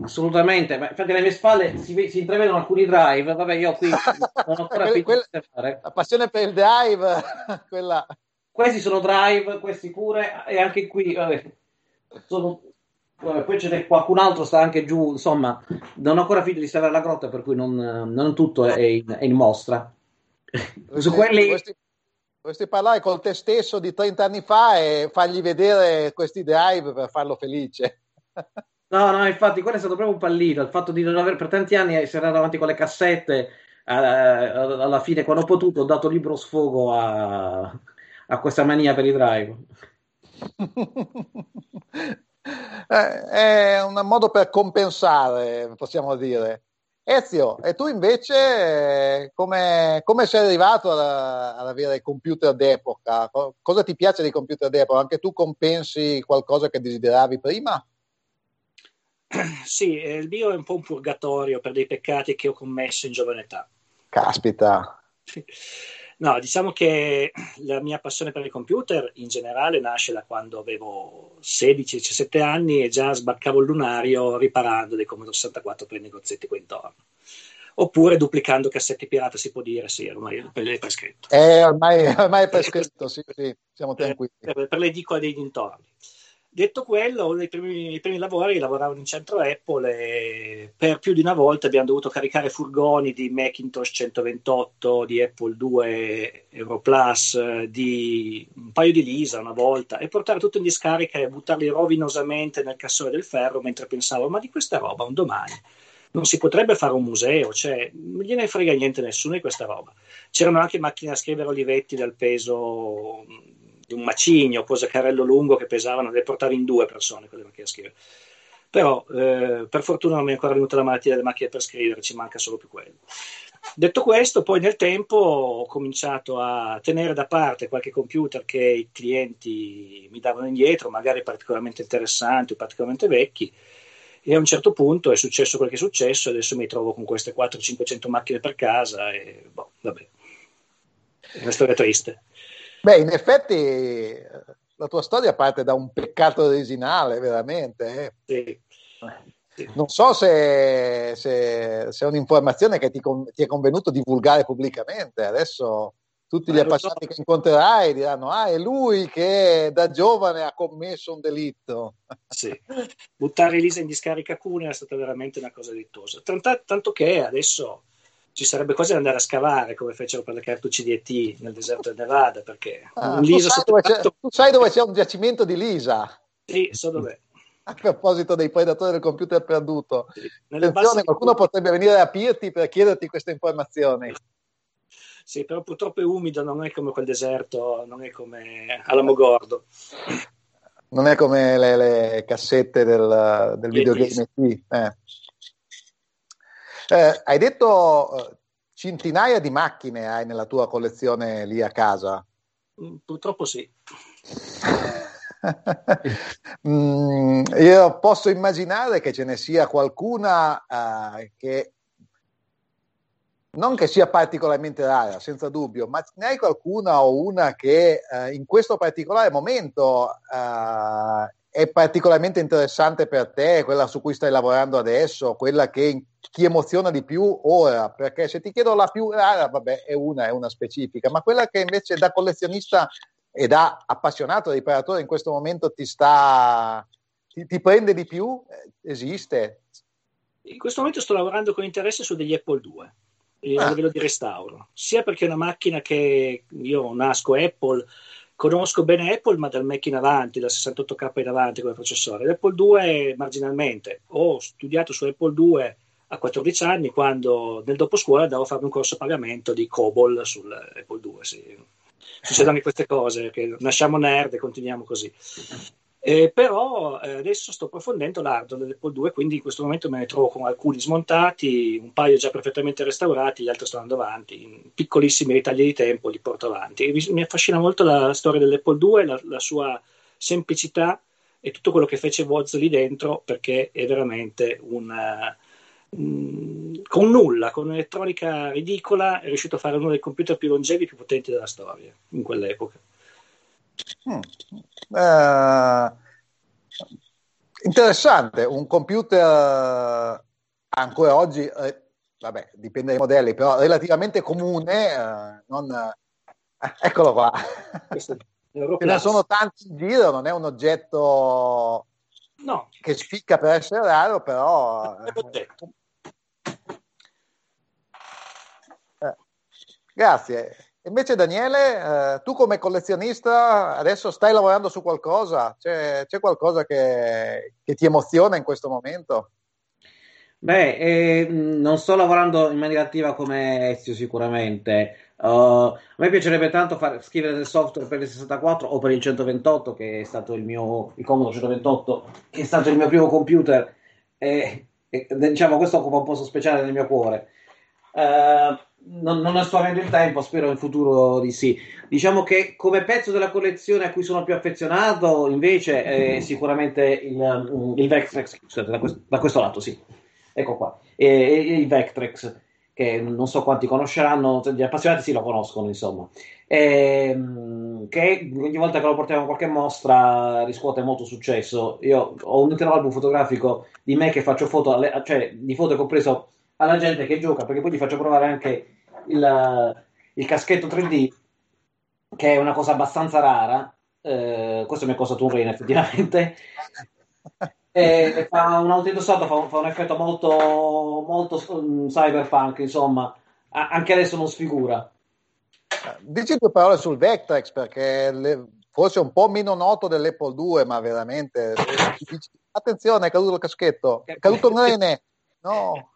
Assolutamente, ma infatti alle mie spalle si, si intravedono alcuni drive. Vabbè, io qui non ho ancora di fare. La passione per il drive, quella... Questi sono drive, questi pure, e anche qui, vabbè, sono poi ce n'è qualcun altro, sta anche giù, insomma, non ho ancora finito di salvare la grotta, per cui non, non tutto è in, è in mostra. Su quelli... Dovresti, dovresti parlare con te stesso di 30 anni fa e fargli vedere questi drive per farlo felice. No, no, infatti quello è stato proprio un pallino, il fatto di non aver per tanti anni essere andato avanti con le cassette, eh, alla fine quando ho potuto ho dato libero sfogo a, a questa mania per i drive. Eh, è un modo per compensare, possiamo dire. Ezio, e tu invece come, come sei arrivato ad, avere computer d'epoca? Cosa ti piace dei computer d'epoca? Anche tu compensi qualcosa che desideravi prima? sì, il mio è un po' un purgatorio per dei peccati che ho commesso in giovane età. Caspita. No, diciamo che la mia passione per il computer in generale nasce da quando avevo 16-17 anni e già sbarcavo il lunario riparando dei Commodore 64 per i negozietti qua intorno. Oppure duplicando cassetti pirata, si può dire, sì, ormai è prescritto. Eh, ormai, ormai è prescritto, sì, sì, siamo tranquilli. Per, per le edicole dei dintorni. Detto quello, uno primi, primi, lavori lavoravo in centro Apple e per più di una volta abbiamo dovuto caricare furgoni di Macintosh 128, di Apple 2 Europlus, di un paio di Lisa una volta e portare tutto in discarica e buttarli rovinosamente nel cassone del ferro mentre pensavo ma di questa roba un domani non si potrebbe fare un museo, cioè non gliene frega niente nessuno di questa roba. C'erano anche macchine a scrivere olivetti dal peso di un macigno, pose carrello lungo che pesavano, le portavi in due persone quelle macchine a scrivere. Però eh, per fortuna non mi è ancora venuta la malattia delle macchine per scrivere, ci manca solo più quello. Detto questo, poi nel tempo ho cominciato a tenere da parte qualche computer che i clienti mi davano indietro, magari particolarmente interessanti o particolarmente vecchi, e a un certo punto è successo quel che è successo, adesso mi trovo con queste 400-500 macchine per casa e boh, vabbè. È una storia triste. Beh, in effetti la tua storia parte da un peccato originale, veramente. Eh. Sì. Non so se, se, se, è un'informazione che ti, ti, è convenuto divulgare pubblicamente. Adesso tutti gli appassionati so. che incontrerai diranno: Ah, è lui che da giovane ha commesso un delitto. Sì, buttare Elisa in discarica Cuneo è stata veramente una cosa delittuosa. Tanto, tanto che adesso ci sarebbe quasi da andare a scavare come fecero per le cartucce di ET nel deserto del Nevada perché ah, tu, sai soltanto... tu, sai dove c'è un giacimento di Lisa. Sì so dov'è. A proposito dei predatori del computer perduto. Sì. attenzione qualcuno potrebbe venire a aprirti per chiederti queste informazioni. Sì però purtroppo è umido non è come quel deserto non è come Alamogordo non è come le, le cassette del, del videogame eh. Eh, hai detto eh, centinaia di macchine hai nella tua collezione lì a casa? Mm, purtroppo sì. mm, io posso immaginare che ce ne sia qualcuna uh, che non che sia particolarmente rara, senza dubbio, ma ne hai qualcuna o una che uh, in questo particolare momento uh, è particolarmente interessante per te, quella su cui stai lavorando adesso, quella che ti emoziona di più ora? Perché se ti chiedo la più rara, vabbè, è una, è una specifica, ma quella che invece da collezionista e da appassionato riparatore in questo momento ti sta, ti, ti prende di più, eh, esiste? In questo momento sto lavorando con interesse su degli Apple 2 eh, ah. a livello di restauro, sia perché è una macchina che io nasco Apple Conosco bene Apple, ma dal Mac in avanti, dal 68K in avanti come processore. L'Apple 2 marginalmente. Ho studiato su Apple 2 a 14 anni quando nel dopo scuola andavo a farmi un corso a pagamento di COBOL sull'Apple 2. Sì. Succedono anche queste cose, che nasciamo nerd e continuiamo così. Eh, però eh, adesso sto approfondendo l'hardware dell'Apple 2, quindi in questo momento me ne trovo con alcuni smontati, un paio già perfettamente restaurati, gli altri stanno andando avanti, in piccolissimi ritagli di tempo li porto avanti. Mi, mi affascina molto la storia dell'Apple 2, la, la, sua semplicità e tutto quello che fece Woz lì dentro, perché è veramente un... Uh, con nulla, con un'elettronica ridicola, è riuscito a fare uno dei computer più longevi e più potenti della storia in quell'epoca. Hmm. Uh, interessante, un computer ancora oggi, eh, vabbè, dipende dai modelli, però relativamente comune, eh, non, eh, eccolo qua. Ce ne sono tanti in giro, non è un oggetto no. che spicca per essere raro, però... Eh, grazie. Invece Daniele, eh, tu come collezionista adesso stai lavorando su qualcosa? C'è, c'è qualcosa che, che, ti emoziona in questo momento? Beh, eh, non sto lavorando in maniera attiva come Ezio sicuramente. Uh, a me piacerebbe tanto far, scrivere del software per il 64 o per il 128, che è stato il mio, il Commodore 128, che è stato il mio primo computer. E, e, diciamo, questo occupa un posto speciale nel mio cuore. Uh, non, non sto avendo il tempo, spero in futuro di sì. Diciamo che come pezzo della collezione a cui sono più affezionato, invece, è sicuramente il, il Vectrex, scusate, da, questo, da questo lato, sì. Ecco qua, e, il Vectrex, che non so quanti conosceranno, gli appassionati sì lo conoscono, insomma. E, ehm, che ogni volta che lo portiamo a qualche mostra riscuote molto successo. Io ho un intero album fotografico di me che faccio foto, alle, cioè di foto compreso alla gente che gioca, perché poi gli faccio provare anche il, il caschetto 3D, che è una cosa abbastanza rara. Eh, questo mi è costato un rene effettivamente. E fa un autoindossato, fa, fa un effetto molto, molto um, cyberpunk, insomma, a, anche adesso non sfigura. Dici due parole sul Vectrex perché le, forse un po' meno noto dell'Apple 2, ma veramente attenzione, è caduto il caschetto, è caduto il rene. No,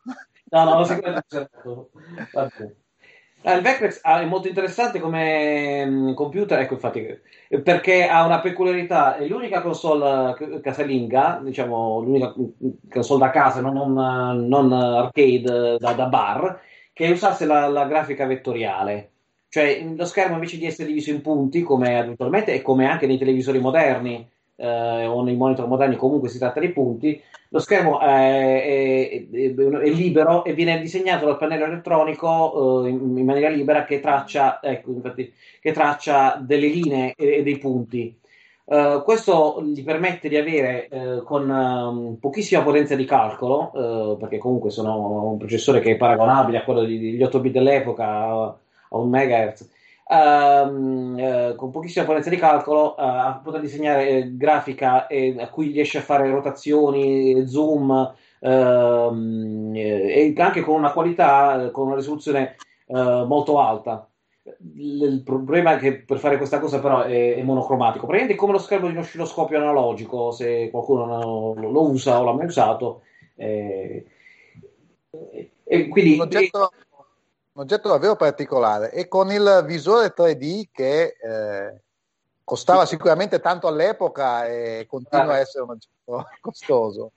no, no, sicuramente. Eh, il Vectrex è molto interessante come mm, computer, ecco infatti, perché ha una peculiarità, è l'unica console casalinga, diciamo l'unica console da casa, non, non arcade da, da, bar, che usasse la, la, grafica vettoriale. Cioè lo schermo invece di essere diviso in punti, come abitualmente e come anche nei televisori moderni, eh, o nei monitor moderni comunque si tratta di punti, lo schermo è, è, è, libero e viene disegnato dal pannello elettronico eh, in, in, maniera libera che traccia, ecco, infatti, che traccia delle linee e, e dei punti. Uh, questo gli permette di avere uh, con um, pochissima potenza di calcolo, uh, perché comunque sono un processore che è paragonabile a quello degli 8 bit dell'epoca, a un MHz, ehm, eh, con pochissima potenza di calcolo eh, poter disegnare eh, grafica a cui riesce a fare rotazioni, zoom ehm, e anche con una qualità, con una risoluzione eh, molto alta. Il problema è che per fare questa cosa però è, è monocromatico, praticamente è come lo schermo di uno oscilloscopio analogico, se qualcuno lo, lo usa o l'ha mai usato. Eh, e quindi, un oggetto, un oggetto davvero particolare e con il visore 3D che eh, costava sicuramente tanto all'epoca e continua a essere un oggetto costoso.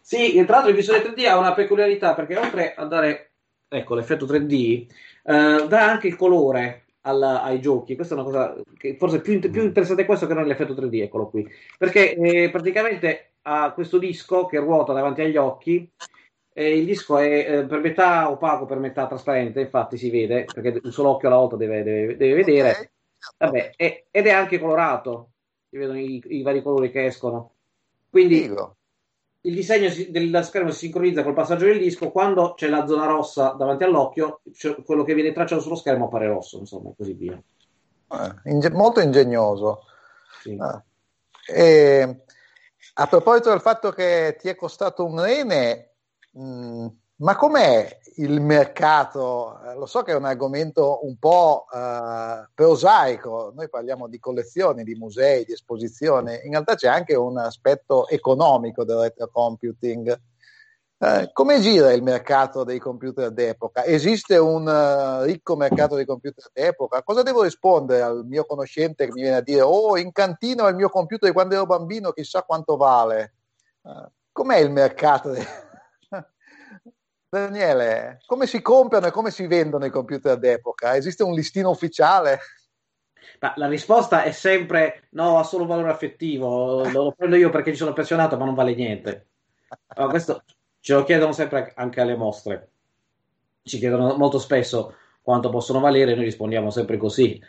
Sì, tra l'altro il visore 3D ha una peculiarità perché oltre a dare ecco, l'effetto 3D, eh, dà anche il colore alla, ai giochi. Questa è una cosa che forse è più, più interessante questo che non l'effetto 3D, eccolo qui. Perché eh, praticamente ha questo disco che ruota davanti agli occhi e il disco è eh, per metà opaco, per metà trasparente, infatti si vede, perché un solo occhio alla volta deve, deve, deve vedere. Vabbè, è, ed è anche colorato, si vedono i, i vari colori che escono. Quindi Figo. il disegno si, del schermo si sincronizza col passaggio del disco, quando c'è la zona rossa davanti all'occhio, quello che viene tracciato sullo schermo appare rosso, insomma, e così via. Eh, inge- molto ingegnoso. Sì. Ah. E, a proposito del fatto che ti è costato un rene, Mm, ma com'è il mercato? Eh, lo so che è un argomento un po' uh, prosaico, noi parliamo di collezioni, di musei, di esposizioni, in realtà c'è anche un aspetto economico del retrocomputing. Uh, come gira il mercato dei computer d'epoca? Esiste un uh, ricco mercato dei computer d'epoca? Cosa devo rispondere al mio conoscente che mi viene a dire oh, in cantina ho il mio computer di quando ero bambino, chissà quanto vale? com'è il mercato? Dei Daniele, come si comprano e come si vendono i computer d'epoca? Esiste un listino ufficiale? Ma la risposta è sempre no, ha solo valore affettivo, lo prendo io perché ci sono appassionato, ma non vale niente. Allora, questo ce lo chiedono sempre anche alle mostre. Ci chiedono molto spesso quanto possono valere, noi rispondiamo sempre così.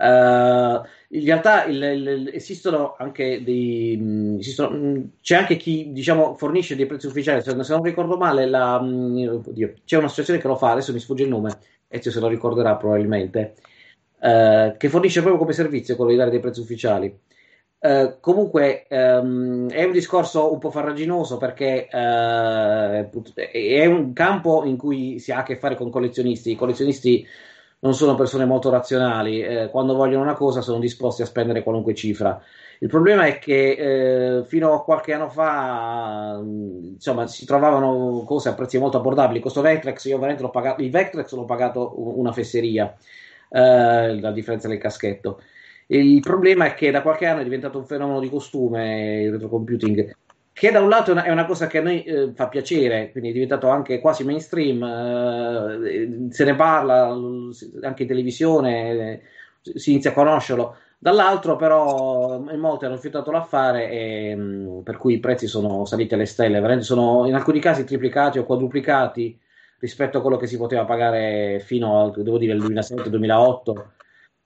Uh, in realtà il, il, esistono anche dei mh, esistono, mh, c'è anche chi diciamo fornisce dei prezzi ufficiali. Se, non ricordo male la, mh, oddio, c'è un'associazione che lo fa adesso mi sfugge il nome Ezio se lo ricorderà probabilmente uh, che fornisce proprio come servizio quello di dare dei prezzi ufficiali. Uh, comunque um, è un discorso un po' farraginoso perché è un campo in cui si ha a che fare con collezionisti. I collezionisti non sono persone molto razionali, eh, quando vogliono una cosa sono disposti a spendere qualunque cifra. Il problema è che eh, fino a qualche anno fa insomma, si trovavano cose a prezzi molto abbordabili. Questo Vectrex, io veramente l'ho pagato, il Vectrex l'ho pagato una fesseria, eh, la differenza del caschetto. Il problema è che da qualche anno è diventato un fenomeno di costume il retrocomputing che da un lato è una, è una cosa che a noi eh, fa piacere, quindi è diventato anche quasi mainstream, eh, se ne parla anche in televisione, eh, si inizia a conoscerlo. Dall'altro, però, in molti hanno rifiutato l'affare, e, mm, per cui i prezzi sono saliti alle stelle. Veramente sono in alcuni casi triplicati o quadruplicati rispetto a quello che si poteva pagare fino al, devo dire, 2007-2008.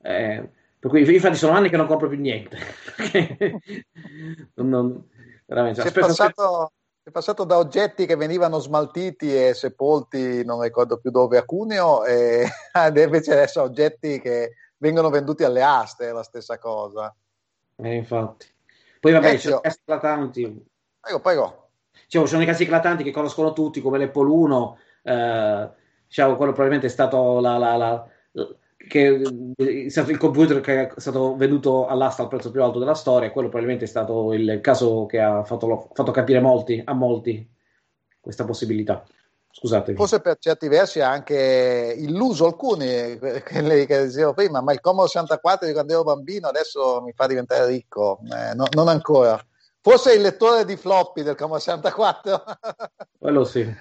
Eh, per cui, infatti, sono anni che non compro più niente. non, non, veramente. Sei passato, è passato da oggetti che venivano smaltiti e sepolti, non ricordo più dove, a Cuneo, e invece adesso oggetti che vengono venduti alle aste, è la stessa cosa. Eh, infatti. Poi vabbè, Ezio. c'è eclatanti. Prego, prego. Cioè, ci sono i casi eclatanti che conoscono tutti, come l'Apple 1, eh, diciamo, quello probabilmente è stato la, la, la, che è stato il computer che è stato venduto all'asta al prezzo più alto della storia, quello probabilmente è stato il caso che ha fatto, fatto capire molti, a molti questa possibilità. Scusate. Forse per certi versi ha anche illuso alcuni, quelli che dicevo prima, ma il Commodore 64 di quando ero bambino adesso mi fa diventare ricco, eh, no, non ancora. Forse il lettore di floppy del Commodore 64. Quello sì.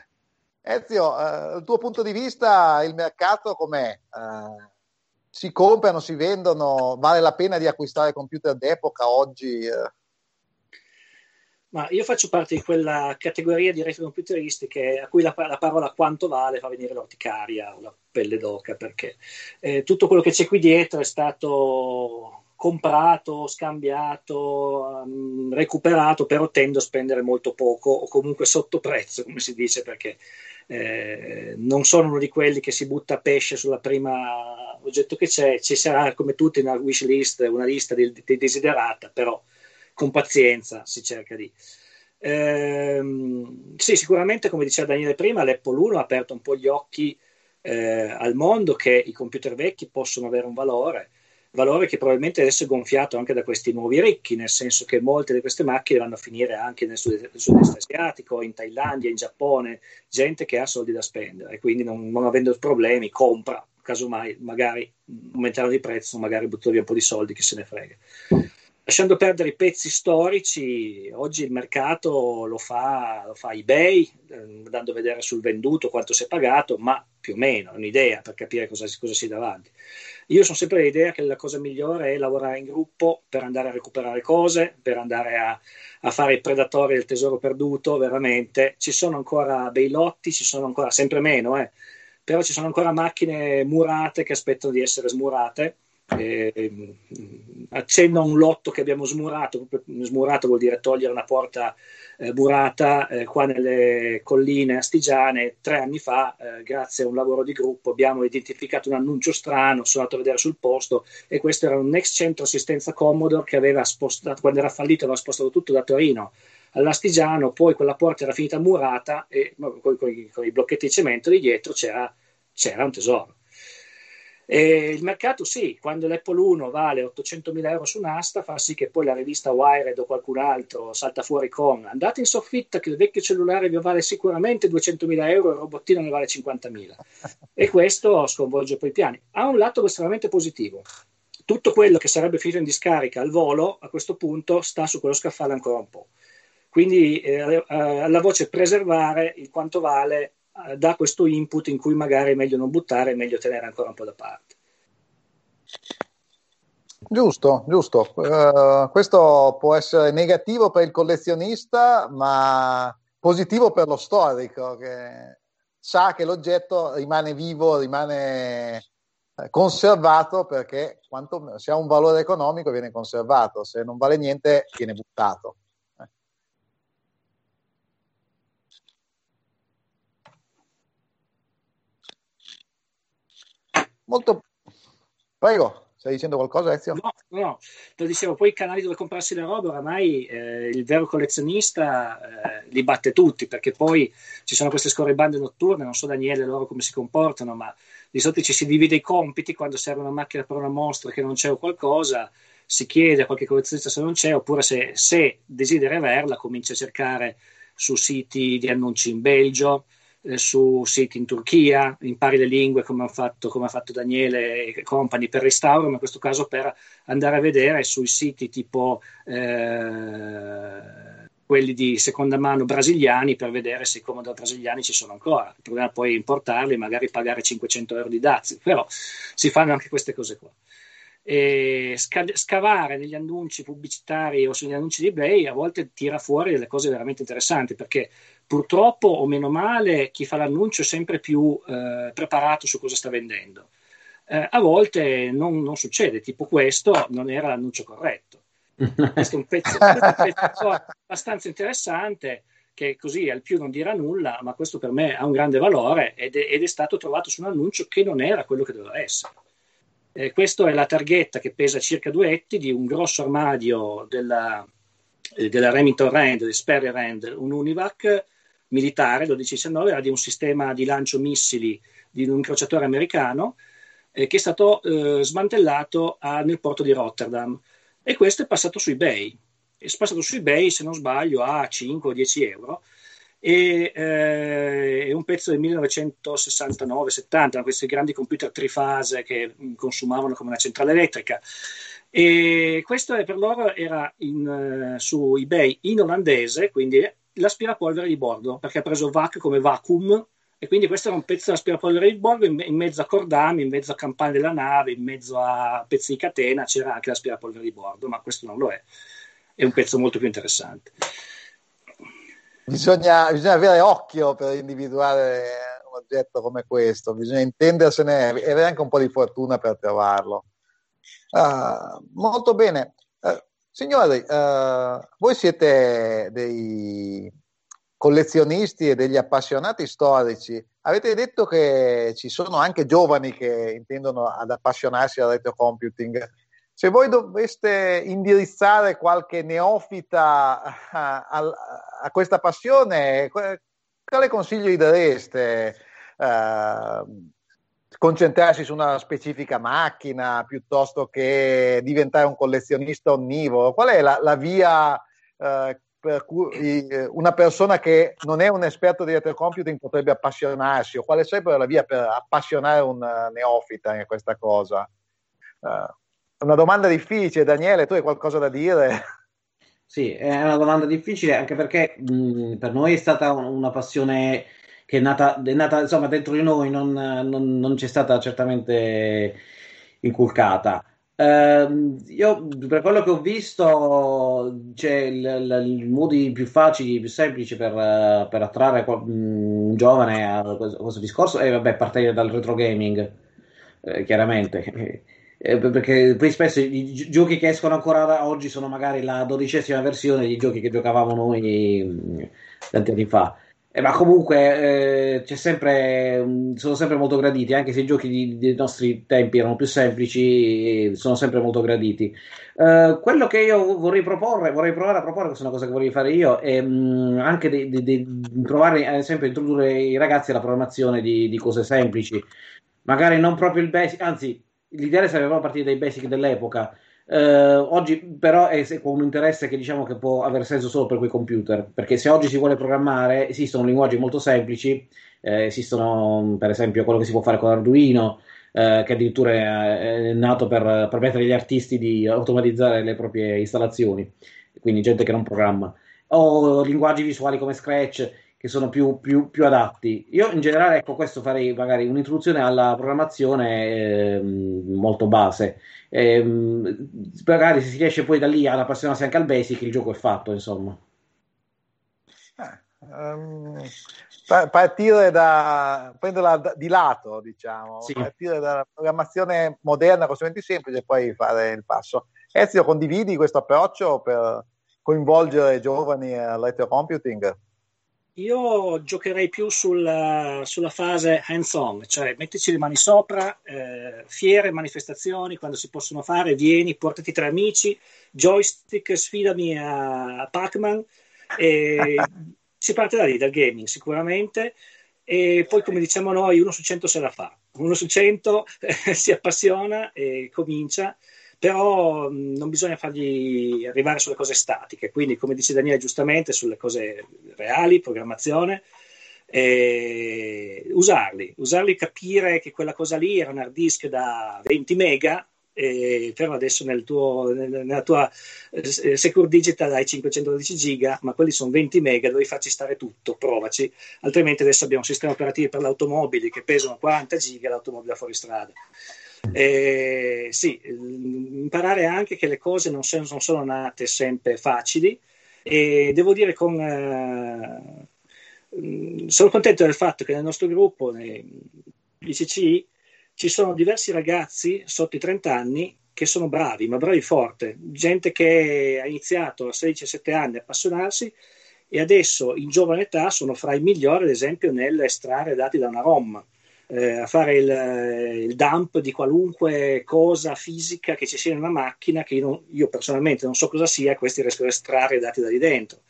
Ezio, eh, dal tuo punto di vista il mercato com'è? Eh, si comprano, si vendono, vale la pena di acquistare computer d'epoca oggi? Eh? Ma io faccio parte di quella categoria di retrocomputeristi a cui la, la, parola quanto vale fa venire l'orticaria o la pelle d'oca, perché eh, tutto quello che c'è qui dietro è stato comprato, scambiato, um, recuperato, però tendo a spendere molto poco o comunque sotto prezzo, come si dice, perché eh, non sono uno di quelli che si butta pesce sulla prima oggetto che c'è, ci sarà come tutti una wish list, una lista di, di desiderata, però con pazienza si cerca di... Ehm, sì, sicuramente, come diceva Daniele prima, l'Apple 1 ha aperto un po' gli occhi eh, al mondo che i computer vecchi possono avere un valore, valore che probabilmente adesso è gonfiato anche da questi nuovi ricchi, nel senso che molte di queste macchine vanno a finire anche nel sud-est asiatico, in Thailandia, in Giappone, gente che ha soldi da spendere e quindi non, non avendo problemi compra, casomai magari aumentano di prezzo, magari butto via un po' di soldi, che se ne frega. Lasciando perdere i pezzi storici, oggi il mercato lo fa, lo fa eBay, eh, dando a vedere sul venduto quanto si è pagato, ma più o meno un'idea per capire cosa, cosa si è davanti. Io sono sempre l'idea che la cosa migliore è lavorare in gruppo per andare a recuperare cose, per andare a, a fare i predatori del tesoro perduto, veramente. Ci sono ancora bei lotti, ci sono ancora sempre meno, eh, però ci sono ancora macchine murate che aspettano di essere smurate eh, accenno a un lotto che abbiamo smurato, smurato vuol dire togliere una porta eh, burata eh, qua nelle colline astigiane tre anni fa, eh, grazie a un lavoro di gruppo, abbiamo identificato un annuncio strano, sono andato a vedere sul posto e questo era un ex centro assistenza Commodore che aveva spostato, quando era fallito aveva spostato tutto da Torino all'Astigiano, poi quella porta era finita murata e con, con, con i blocchetti di cemento di dietro c'era, c'era un tesoro. E il mercato sì, quando l'Apple 1 vale 800.000 euro su un'asta fa sì che poi la rivista Wired o qualcun altro salta fuori con andate in soffitta che il vecchio cellulare vi vale sicuramente 200.000 euro e il robottino ne vale 50.000 e questo sconvolge poi i piani. Ha un lato estremamente positivo. Tutto quello che sarebbe finito in discarica al volo a questo punto sta su quello scaffale ancora un po'. Quindi eh, eh, alla voce preservare il quanto vale eh, dà questo input in cui magari è meglio non buttare, è meglio tenere ancora un po' da parte. Giusto, giusto. Uh, questo può essere negativo per il collezionista, ma positivo per lo storico che sa che l'oggetto rimane vivo, rimane eh, conservato perché quanto, se ha un valore economico viene conservato, se non vale niente viene buttato. Molto... Prego, stai dicendo qualcosa Ezio? No, no, te dicevo, poi i canali dove comprarsi la roba, oramai eh, il vero collezionista eh, li batte tutti, perché poi ci sono queste scorribande notturne, non so Daniele loro come si comportano, ma di solito ci si divide i compiti, quando serve una macchina per una mostra che non c'è o qualcosa, si chiede a qualche collezionista se non c'è, oppure se, se desidera averla comincia a cercare su siti di annunci in Belgio, su siti in Turchia, impari le lingue come fatto, come ha fatto Daniele e compagni per restauro, ma in questo caso per andare a vedere sui siti tipo eh, quelli di seconda mano brasiliani per vedere se i Commodore brasiliani ci sono ancora. Il problema poi è importarli e magari pagare 500 euro di dazi, però si fanno anche queste cose qua. E sca- scavare negli annunci pubblicitari o sugli annunci di eBay a volte tira fuori delle cose veramente interessanti perché purtroppo o meno male chi fa l'annuncio è sempre più eh, preparato su cosa sta vendendo. Eh, a volte non, non succede, tipo questo non era l'annuncio corretto questo è un pezzo, un pezzo abbastanza interessante che così al più non dirà nulla, ma questo per me ha un grande valore ed è, ed è stato trovato su un annuncio che non era quello che doveva essere. Eh, questa è la targhetta che pesa circa due etti di un grosso armadio della, eh, della Remington Rand, di Sperry Rand, un Univac militare 1219, era di un sistema di lancio missili di un incrociatore americano eh, che è stato eh, smantellato a, nel porto di Rotterdam e questo è passato su eBay. È passato su eBay, se non sbaglio, a 5 o 10 euro. E, eh, è un pezzo del 1969-70, questi grandi computer trifase che consumavano come una centrale elettrica. E questo per loro era in, uh, su eBay in olandese, quindi l'aspirapolvere di bordo, perché ha preso VAC come vacuum e quindi questo era un pezzo d'aspirapolvere di bordo in, in, mezzo a cordami, in mezzo a campane della nave, in mezzo a pezzi di catena c'era anche l'aspirapolvere di bordo, ma questo non lo è. È un pezzo molto più interessante. Bisogna, bisogna avere occhio per individuare un oggetto come questo, bisogna intendersene e avere anche un po' di fortuna per trovarlo. Uh, molto bene. Signori, uh, voi siete dei collezionisti e degli appassionati storici, avete detto che ci sono anche giovani che intendono ad appassionarsi al retrocomputing. Se voi doveste indirizzare qualche neofita a, a, a questa passione, quale consiglio gli dareste? Uh, concentrarsi su una specifica macchina piuttosto che diventare un collezionista onnivoro? Qual è la, la via uh, per cui eh, una persona che non è un esperto di retrocomputing potrebbe appassionarsi o quale sarebbe la via per appassionare un uh, neofita in questa cosa? Uh, una domanda difficile, Daniele, tu hai qualcosa da dire? Sì, è una domanda difficile anche perché mh, per noi è stata una passione che è nata, è nata insomma dentro di noi, non, non, non ci è stata certamente inculcata. Uh, io per quello che ho visto c'è il, modi più facili, più semplici per, uh, per attrarre mm, un giovane a questo, discorso e vabbè partire dal retro gaming eh, chiaramente eh, perché poi spesso i, i giochi che escono ancora oggi sono magari la dodicesima versione dei giochi che giocavamo noi mm, tanti anni fa eh, ma comunque eh, c'è sempre, sono sempre molto graditi, anche se i giochi di, dei nostri tempi erano più semplici, sono sempre molto graditi. Uh, quello che io vorrei proporre, vorrei provare a proporre, questa è una cosa che vorrei fare io, è mh, mm, anche di, di, di, provare ad esempio a introdurre i ragazzi alla programmazione di, di cose semplici, magari non proprio il basic, anzi l'idea sarebbe proprio partire dai basic dell'epoca. Uh, oggi però è un interesse che diciamo che può avere senso solo per quei computer, perché se oggi si vuole programmare esistono linguaggi molto semplici, eh, esistono per esempio quello che si può fare con Arduino, eh, che addirittura è, è nato per permettere agli artisti di automatizzare le proprie installazioni, quindi gente che non programma, o linguaggi visuali come Scratch che sono più, più, più adatti. Io in generale, ecco, questo farei magari un'introduzione alla programmazione eh, molto base e, ehm, magari se si riesce poi da lì ad appassionarsi anche al basic, il gioco è fatto, insomma. Eh, um, partire da prenderla di lato, diciamo, sì. partire dalla programmazione moderna con strumenti semplici e poi fare il passo. Ezio, condividi questo approccio per coinvolgere i giovani al retrocomputing? Io giocherei più sulla, sulla fase hands-on, cioè mettici le mani sopra, eh, fiere, manifestazioni, quando si possono fare, vieni, portati tre amici, joystick, sfidami a Pac-Man, e si parte da lì, dal gaming sicuramente, e poi come diciamo noi, uno su cento se la fa, uno su cento eh, si appassiona e comincia, però non bisogna fargli arrivare sulle cose statiche, quindi come dice Daniele giustamente, sulle cose reali, programmazione, eh, usarli, usarli, capire che quella cosa lì era un hard disk da 20 mega, però adesso nel tuo, nella tua eh, Secure Digital hai 512 giga, ma quelli sono 20 mega, devi farci stare tutto, provaci, altrimenti adesso abbiamo sistemi operativi per le automobili che pesano 40 giga, l'automobile fuori strada. Eh, sì, imparare anche che le cose non sono, non sono nate sempre facili e devo dire con... Eh, sono contento del fatto che nel nostro gruppo, ICC, ci sono diversi ragazzi sotto i 30 anni che sono bravi, ma bravi forte, gente che ha iniziato a 16-17 anni a appassionarsi e adesso in giovane età sono fra i migliori, ad esempio, nell'estrarre dati da una ROM, eh, a fare il, il, dump di qualunque cosa fisica che ci sia in una macchina, che io, non, io personalmente non so cosa sia, questi riescono a estrarre i dati da lì dentro.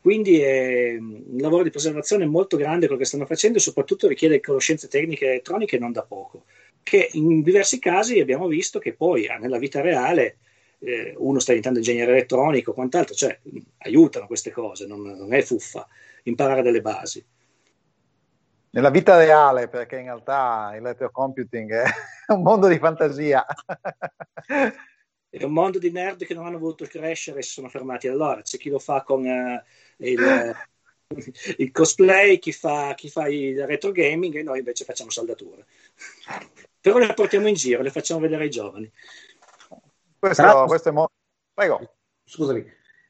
Quindi è un lavoro di preservazione molto grande quello che stanno facendo e soprattutto richiede conoscenze tecniche elettroniche non da poco, che in diversi casi abbiamo visto che poi ah, nella vita reale eh, uno sta diventando ingegnere elettronico, quant'altro, cioè aiutano queste cose, non, non è fuffa imparare delle basi nella vita reale, perché in realtà il l'elettrocomputing è un mondo di fantasia. È un mondo di nerd che non hanno voluto crescere e si sono fermati. Allora c'è chi lo fa con uh, il, il, cosplay, chi fa, chi fa il retro gaming e noi invece facciamo saldature. Però le portiamo in giro, le facciamo vedere ai giovani. Questo, questo è molto... Prego. Scusami,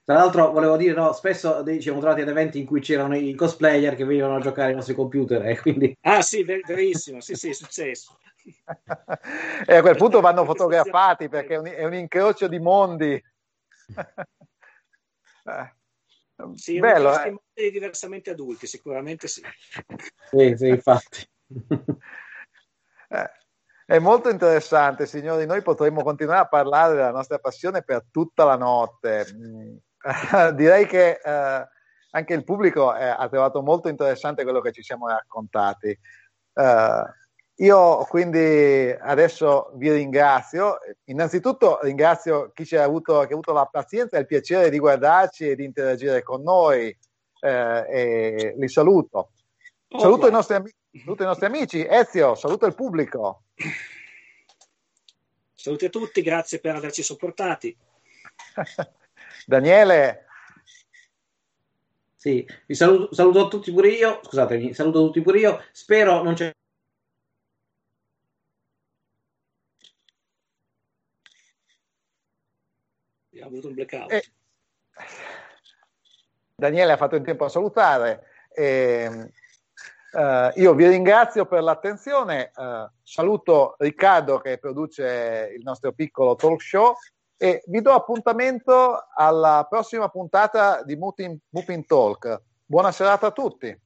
tra l'altro volevo dire, no, spesso ci siamo trovati ad eventi in cui c'erano i cosplayer che venivano a giocare ai nostri computer e quindi... Ah sì, verissimo, sì sì, è successo. e a quel punto vanno fotografati perché è un, è un incrocio di mondi. eh. Sì, Bello, eh? diversamente adulti, sicuramente sì. Sì, sì, infatti. eh, è molto interessante, signori. Noi potremmo continuare a parlare della nostra passione per tutta la notte. Direi che eh, anche il pubblico eh, ha trovato molto interessante quello che ci siamo raccontati. Uh, io quindi adesso vi ringrazio. Innanzitutto ringrazio chi ci ha avuto, che ha avuto la pazienza e il piacere di guardarci e di interagire con noi. Eh, e li saluto. Oh, saluto, i nostri, saluto, i nostri, amici. Ezio, saluto il pubblico. Saluti a tutti, grazie per averci sopportati. Daniele. Sì, vi saluto, saluto tutti pure io. Scusatemi, saluto tutti pure io. Spero non c'è ha avuto un blackout. Eh, Daniele ha fatto in tempo a salutare. Eh, eh, io vi ringrazio per l'attenzione, eh, saluto Riccardo che produce il nostro piccolo talk show e vi do appuntamento alla prossima puntata di Mupin Talk. Buona serata a tutti.